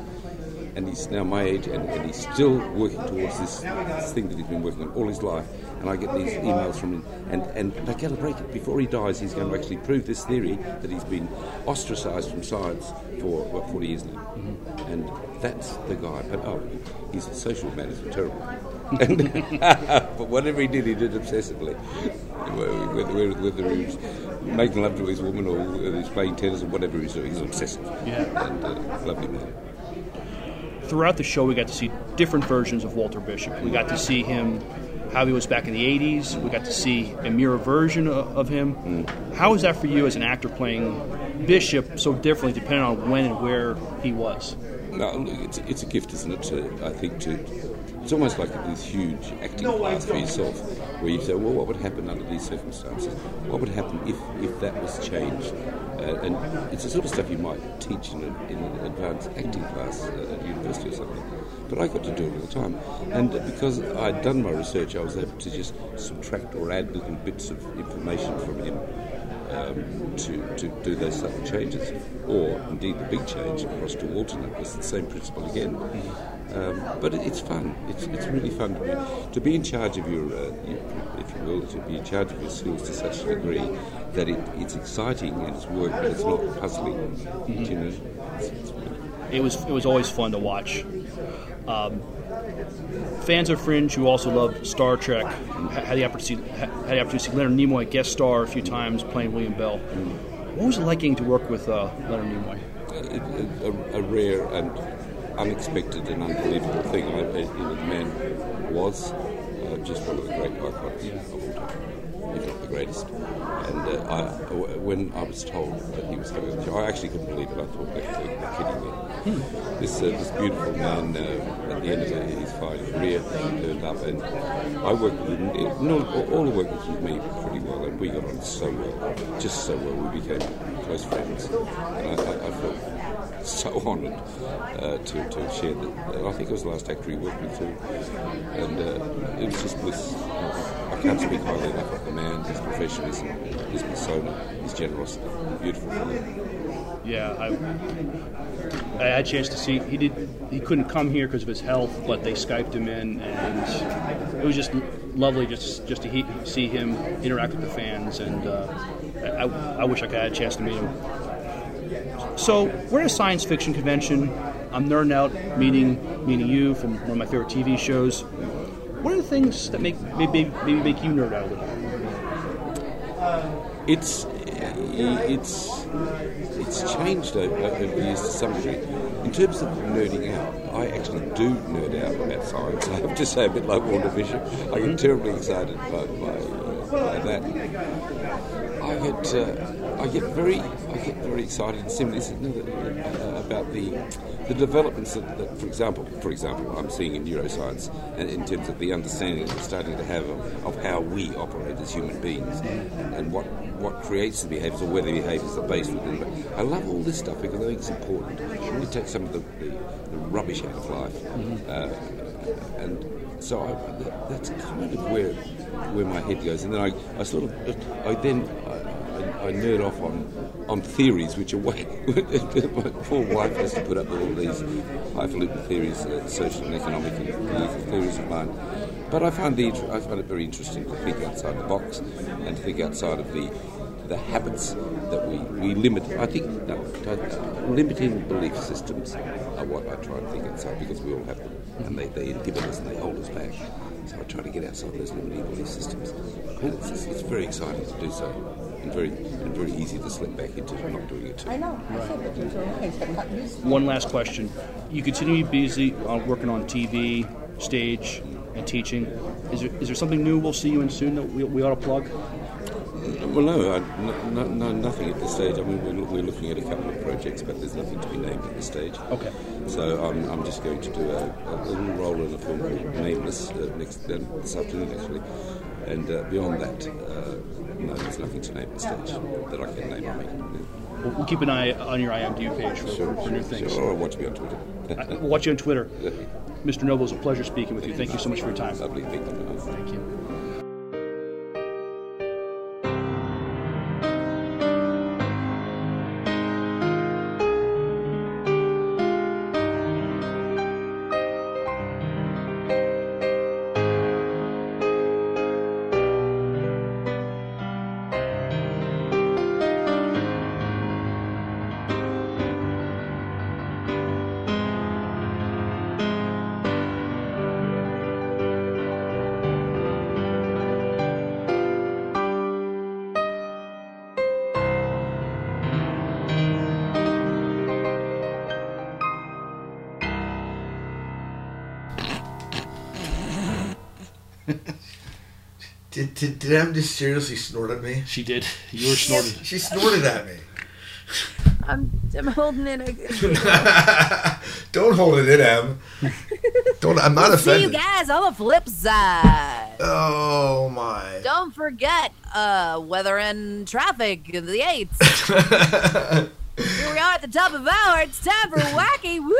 and he's now my age, and, and he's still working towards this, this, thing that he's been working on all his life. And I get these emails from him, and, and I calibrate it. Before he dies, he's going to actually prove this theory that he's been ostracized from science for, what, 40 years now. Mm-hmm. And that's the guy. But, oh, his social manners are terrible. but whatever he did, he did obsessively. Whether, whether, he was making love to his woman or he's playing tennis or whatever he's doing, he's obsessive.
Yeah.
And uh, lovely man.
Throughout the show, we got to see different versions of Walter Bishop. We got to see him how he was back in the 80s. We got to see a mirror version of, of him. Mm. How was that for you as an actor playing Bishop so differently depending on when and where he was?
No, it's, it's a gift, isn't it? To, I think to it's almost like this huge acting class for yourself, where you say, well, what would happen under these circumstances? What would happen if, if that was changed? Uh, and it's the sort of stuff you might teach in, a, in an advanced acting class uh, at university or something. But I got to do it all the time. And because I'd done my research, I was able to just subtract or add little bits of information from him um, to, to do those subtle changes. Or indeed, the big change across to alternate was the same principle again. Um, but it, it's fun. It's, it's really fun to be, to be in charge of your, uh, your, will, to be in charge of your skills to such a degree that it, it's exciting and it's work, but it's not puzzling. You know, it's, it's
It was it was always fun to watch. Um, fans of Fringe who also love Star Trek had the opportunity had the opportunity to see Leonard Nimoy guest star a few times playing William Bell. What was it like getting to work with uh, Leonard Nimoy?
a, a, a rare and unexpected and unbelievable thing. I, you know, the man was uh, just one of the great icons of all time, if not the greatest. And uh, I, when I was told that he was coming I actually couldn't believe it. I thought they were, kidding me. This, uh, this beautiful man, uh, at the end of his fine career, turned up, and I worked with him. All the workers with me pretty well, and we got on so well, just so well. We became close friends, and I, I, I felt so honoured uh, to, to have shared that. And I think it was the last actor he worked with too. And uh, it was just bliss. I can't speak highly enough of the man, his professionalism, his persona, his generosity. Beautiful fellow.
Yeah, I, I had a chance to see. He did. He couldn't come here because of his health, but they skyped him in, and it was just lovely just just to he, see him interact with the fans. And uh, I, I wish I could have had a chance to meet him. So we're at a science fiction convention. I'm nerding out, meeting meeting you from one of my favorite TV shows. What are the things that make maybe maybe make you nerd out a little?
It's it's it's changed over, the years to some degree. In terms of nerding out, I actually do nerd out about science. I have to say, a bit like Walter Bishop, I get terribly excited by, by, by that. I get uh, I get very I get very excited and similarly uh, about the the developments that, that, for example, for example, I'm seeing in neuroscience, and in terms of the understanding that we're starting to have of, of how we operate as human beings, and what what creates the behaviours or where the behaviours are based within. I love all this stuff because I think it's important. Really takes some of the, the, the rubbish out of life, uh, and so I, that, that's kind of where where my head goes. And then I, I sort of I then I, nerd off on on theories which are way. my poor wife has to put up with all these highfalutin theories, uh, social and economic and political theories of mine. But I find the I find it very interesting to think outside the box and to think outside of the the habits that we, we limit. I think no, limiting belief systems are what I try and think outside because we all have them and they, they inhibit us and they hold us back. So I try to get outside those limiting belief systems. And it's, it's very exciting to do so and very and very easy to slip back into not doing it too.
One last question. You continue to be busy on working on TV, stage, and teaching. Is there, is there something new we'll see you in soon that we, we ought to plug?
Well, no, I, no, no, nothing at this stage. I mean, we're, we're looking at a couple of projects, but there's nothing to be named at this stage.
Okay.
So I'm, I'm just going to do a, a little role in a film called Nameless uh, next uh, this afternoon, actually. And uh, beyond that, uh, no, there's nothing to name at this stage that I can name. I mean,
We'll, we'll keep an eye on your IMDb page for,
sure,
for, new things.
Sure, or watch me on Twitter.
I- We'll watch you on Twitter. Mr. Noble, it's a pleasure speaking with you. Thank you so much for your time.
Lovely, thank you.
Did, did, did Em just seriously snort at me?
She did. You were snorted.
She snorted at me.
I'm, I'm holding in a.
Don't hold it in, Em. Don't. I'm not afraid.
See you guys on the flip side.
Oh my.
Don't forget, uh, weather and traffic in the eights. Here we are at the top of hour. It's time for wacky. Woo!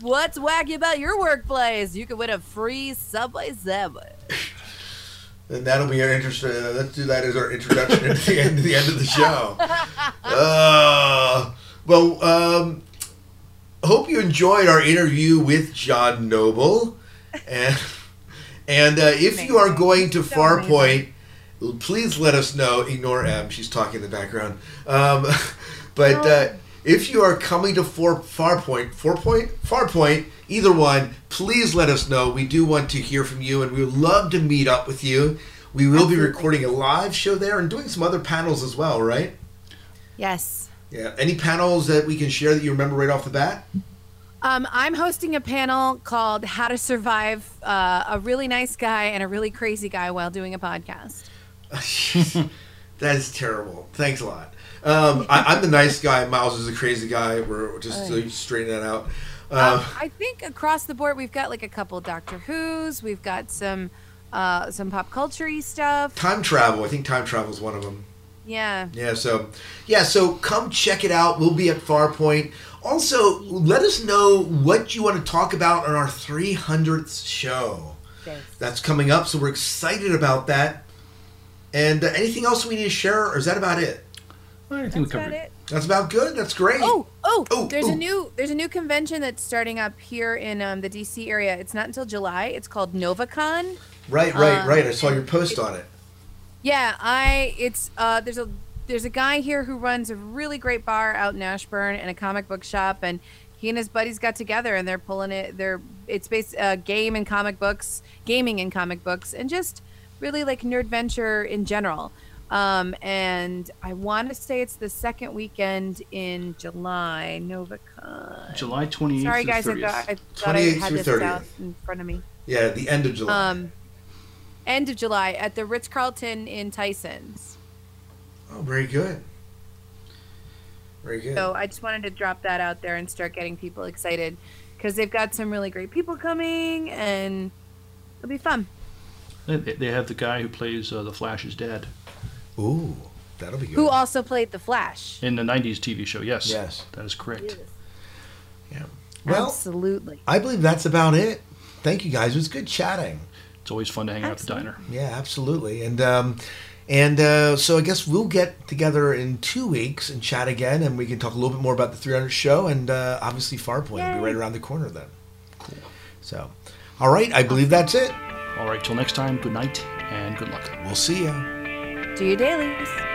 What's wacky about your workplace? You can win a free Subway sandwich.
And that'll be our interest. Uh, let's do that as our introduction at the end, the end of the show. Uh, well, um, hope you enjoyed our interview with John Noble, and and uh, if you are going to
So
Farpoint, please let us know. Ignore M; she's talking in the background. Um, but uh, if you are coming to Far Farpoint, Farpoint, Farpoint, either one, please let us know. We do want to hear from you, and we would love to meet up with you. We will be recording a live show there and doing some other panels as well, right?
Yes.
Yeah. Any panels that we can share that you remember right off the bat?
Um, I'm hosting a panel called "How to Survive uh, a Really Nice Guy and a Really Crazy Guy While Doing a Podcast."
that is terrible. Thanks a lot. Um, I, I'm the nice guy. Miles is the crazy guy. We're just to straighten that out.
Um, I think across the board we've got like a couple Doctor Who's, we've got some uh, some pop culture stuff.
time travel. I think time travel is one of them.
Yeah.
Yeah, so yeah, so come check it out. We'll be at Farpoint. Also, let us know what you want to talk about on our 300th show. That's coming up, so we're excited about that. And uh, anything else we need to share, or is that about it?
I think
That's
we
about
covered
it.
That's about good. That's great.
Oh, oh,
Oh,
there's
oh.
a new there's a new convention that's starting up here in um, the DC area. It's not until July. It's called NovaCon.
Right, right,
Um,
right. I saw your post on it.
Yeah, I it's uh there's a there's a guy here who runs a really great bar out in Ashburn and a comic book shop and he and his buddies got together and they're pulling it they're it's based uh, game and comic books, gaming and comic books and just really like nerd venture in general. Um, and I want to say it's the second weekend in July, NovaCon.
July 28th
Sorry,
through
guys, I
30th.
thought, I thought I had this
30th.
out in front of me.
Yeah, the end of July.
Um, end of July at the Ritz Carlton in Tyson's.
oh, very good. Very good.
So I just wanted to drop that out there and start getting people excited because they've got some really great people coming and it'll be fun.
They, they have the guy who plays uh, the Flash's dad
Ooh, that'll be good.
Who also played The Flash?
in the '90s TV show. Yes,
Yes.
that is correct.
yeah. Well,
Absolutely.
I believe that's about it. Thank you guys. It was good chatting.
It's always fun to hang out at the diner.
Yeah, absolutely. And um, and uh, so I guess we'll get together in two weeks and chat again, and we can talk a little bit more about the 300 show, and uh, obviously Farpoint will be right around the corner then. Cool. So, all right, I believe that's it.
All right, till next time. Good night and good luck.
We'll see ya.
Do your dailies.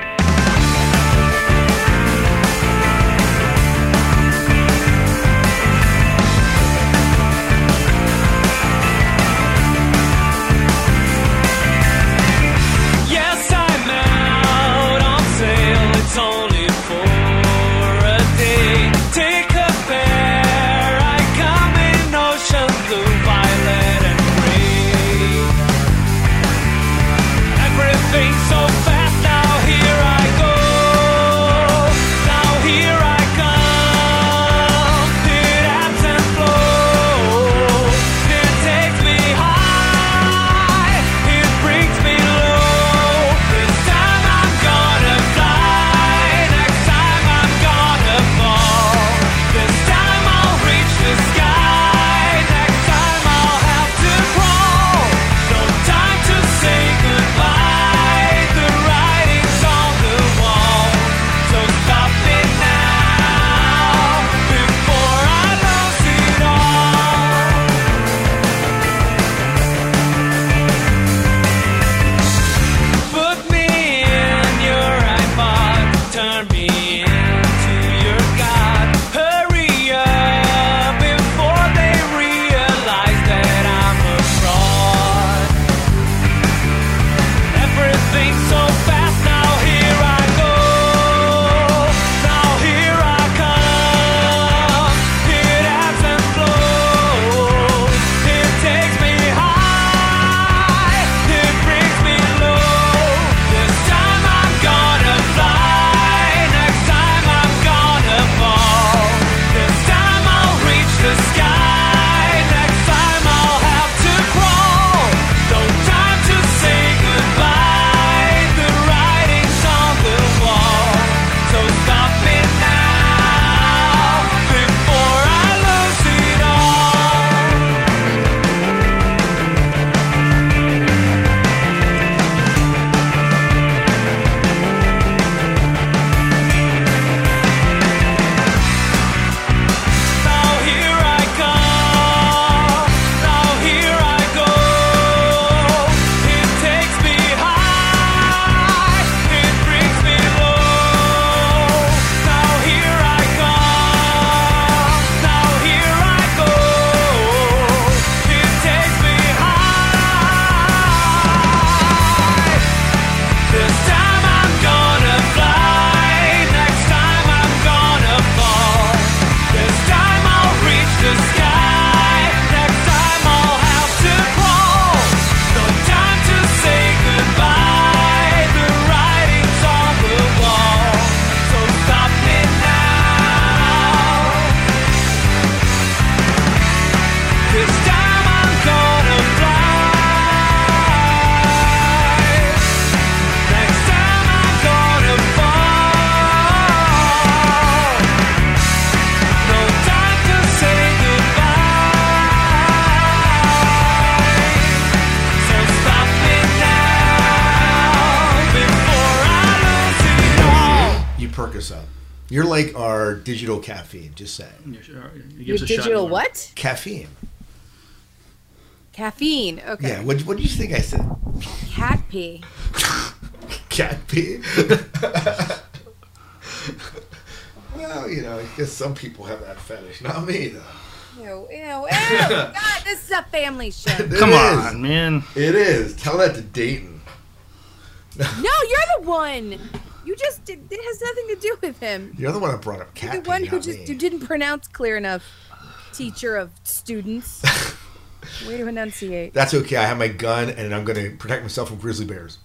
Digital caffeine. Just saying.
Yeah, sure.
Your
gives a shot
digital what?
Caffeine.
Caffeine. Okay.
Yeah. What What do you think I said?
Cat pee.
Cat pee. well, you know, I guess some people have that fetish. Not me though.
Ew, ew, ew. God, this is a family show.
Come
is.
on, man.
It is. Tell that to Dayton.
No, you're the one. You just did, it has nothing to do with him.
You're the one that brought up
You're the one
pee,
who
not
just
me.
who didn't pronounce clear enough. Teacher of students. Way to enunciate.
That's okay. I have my gun, and I'm going to protect myself from grizzly bears.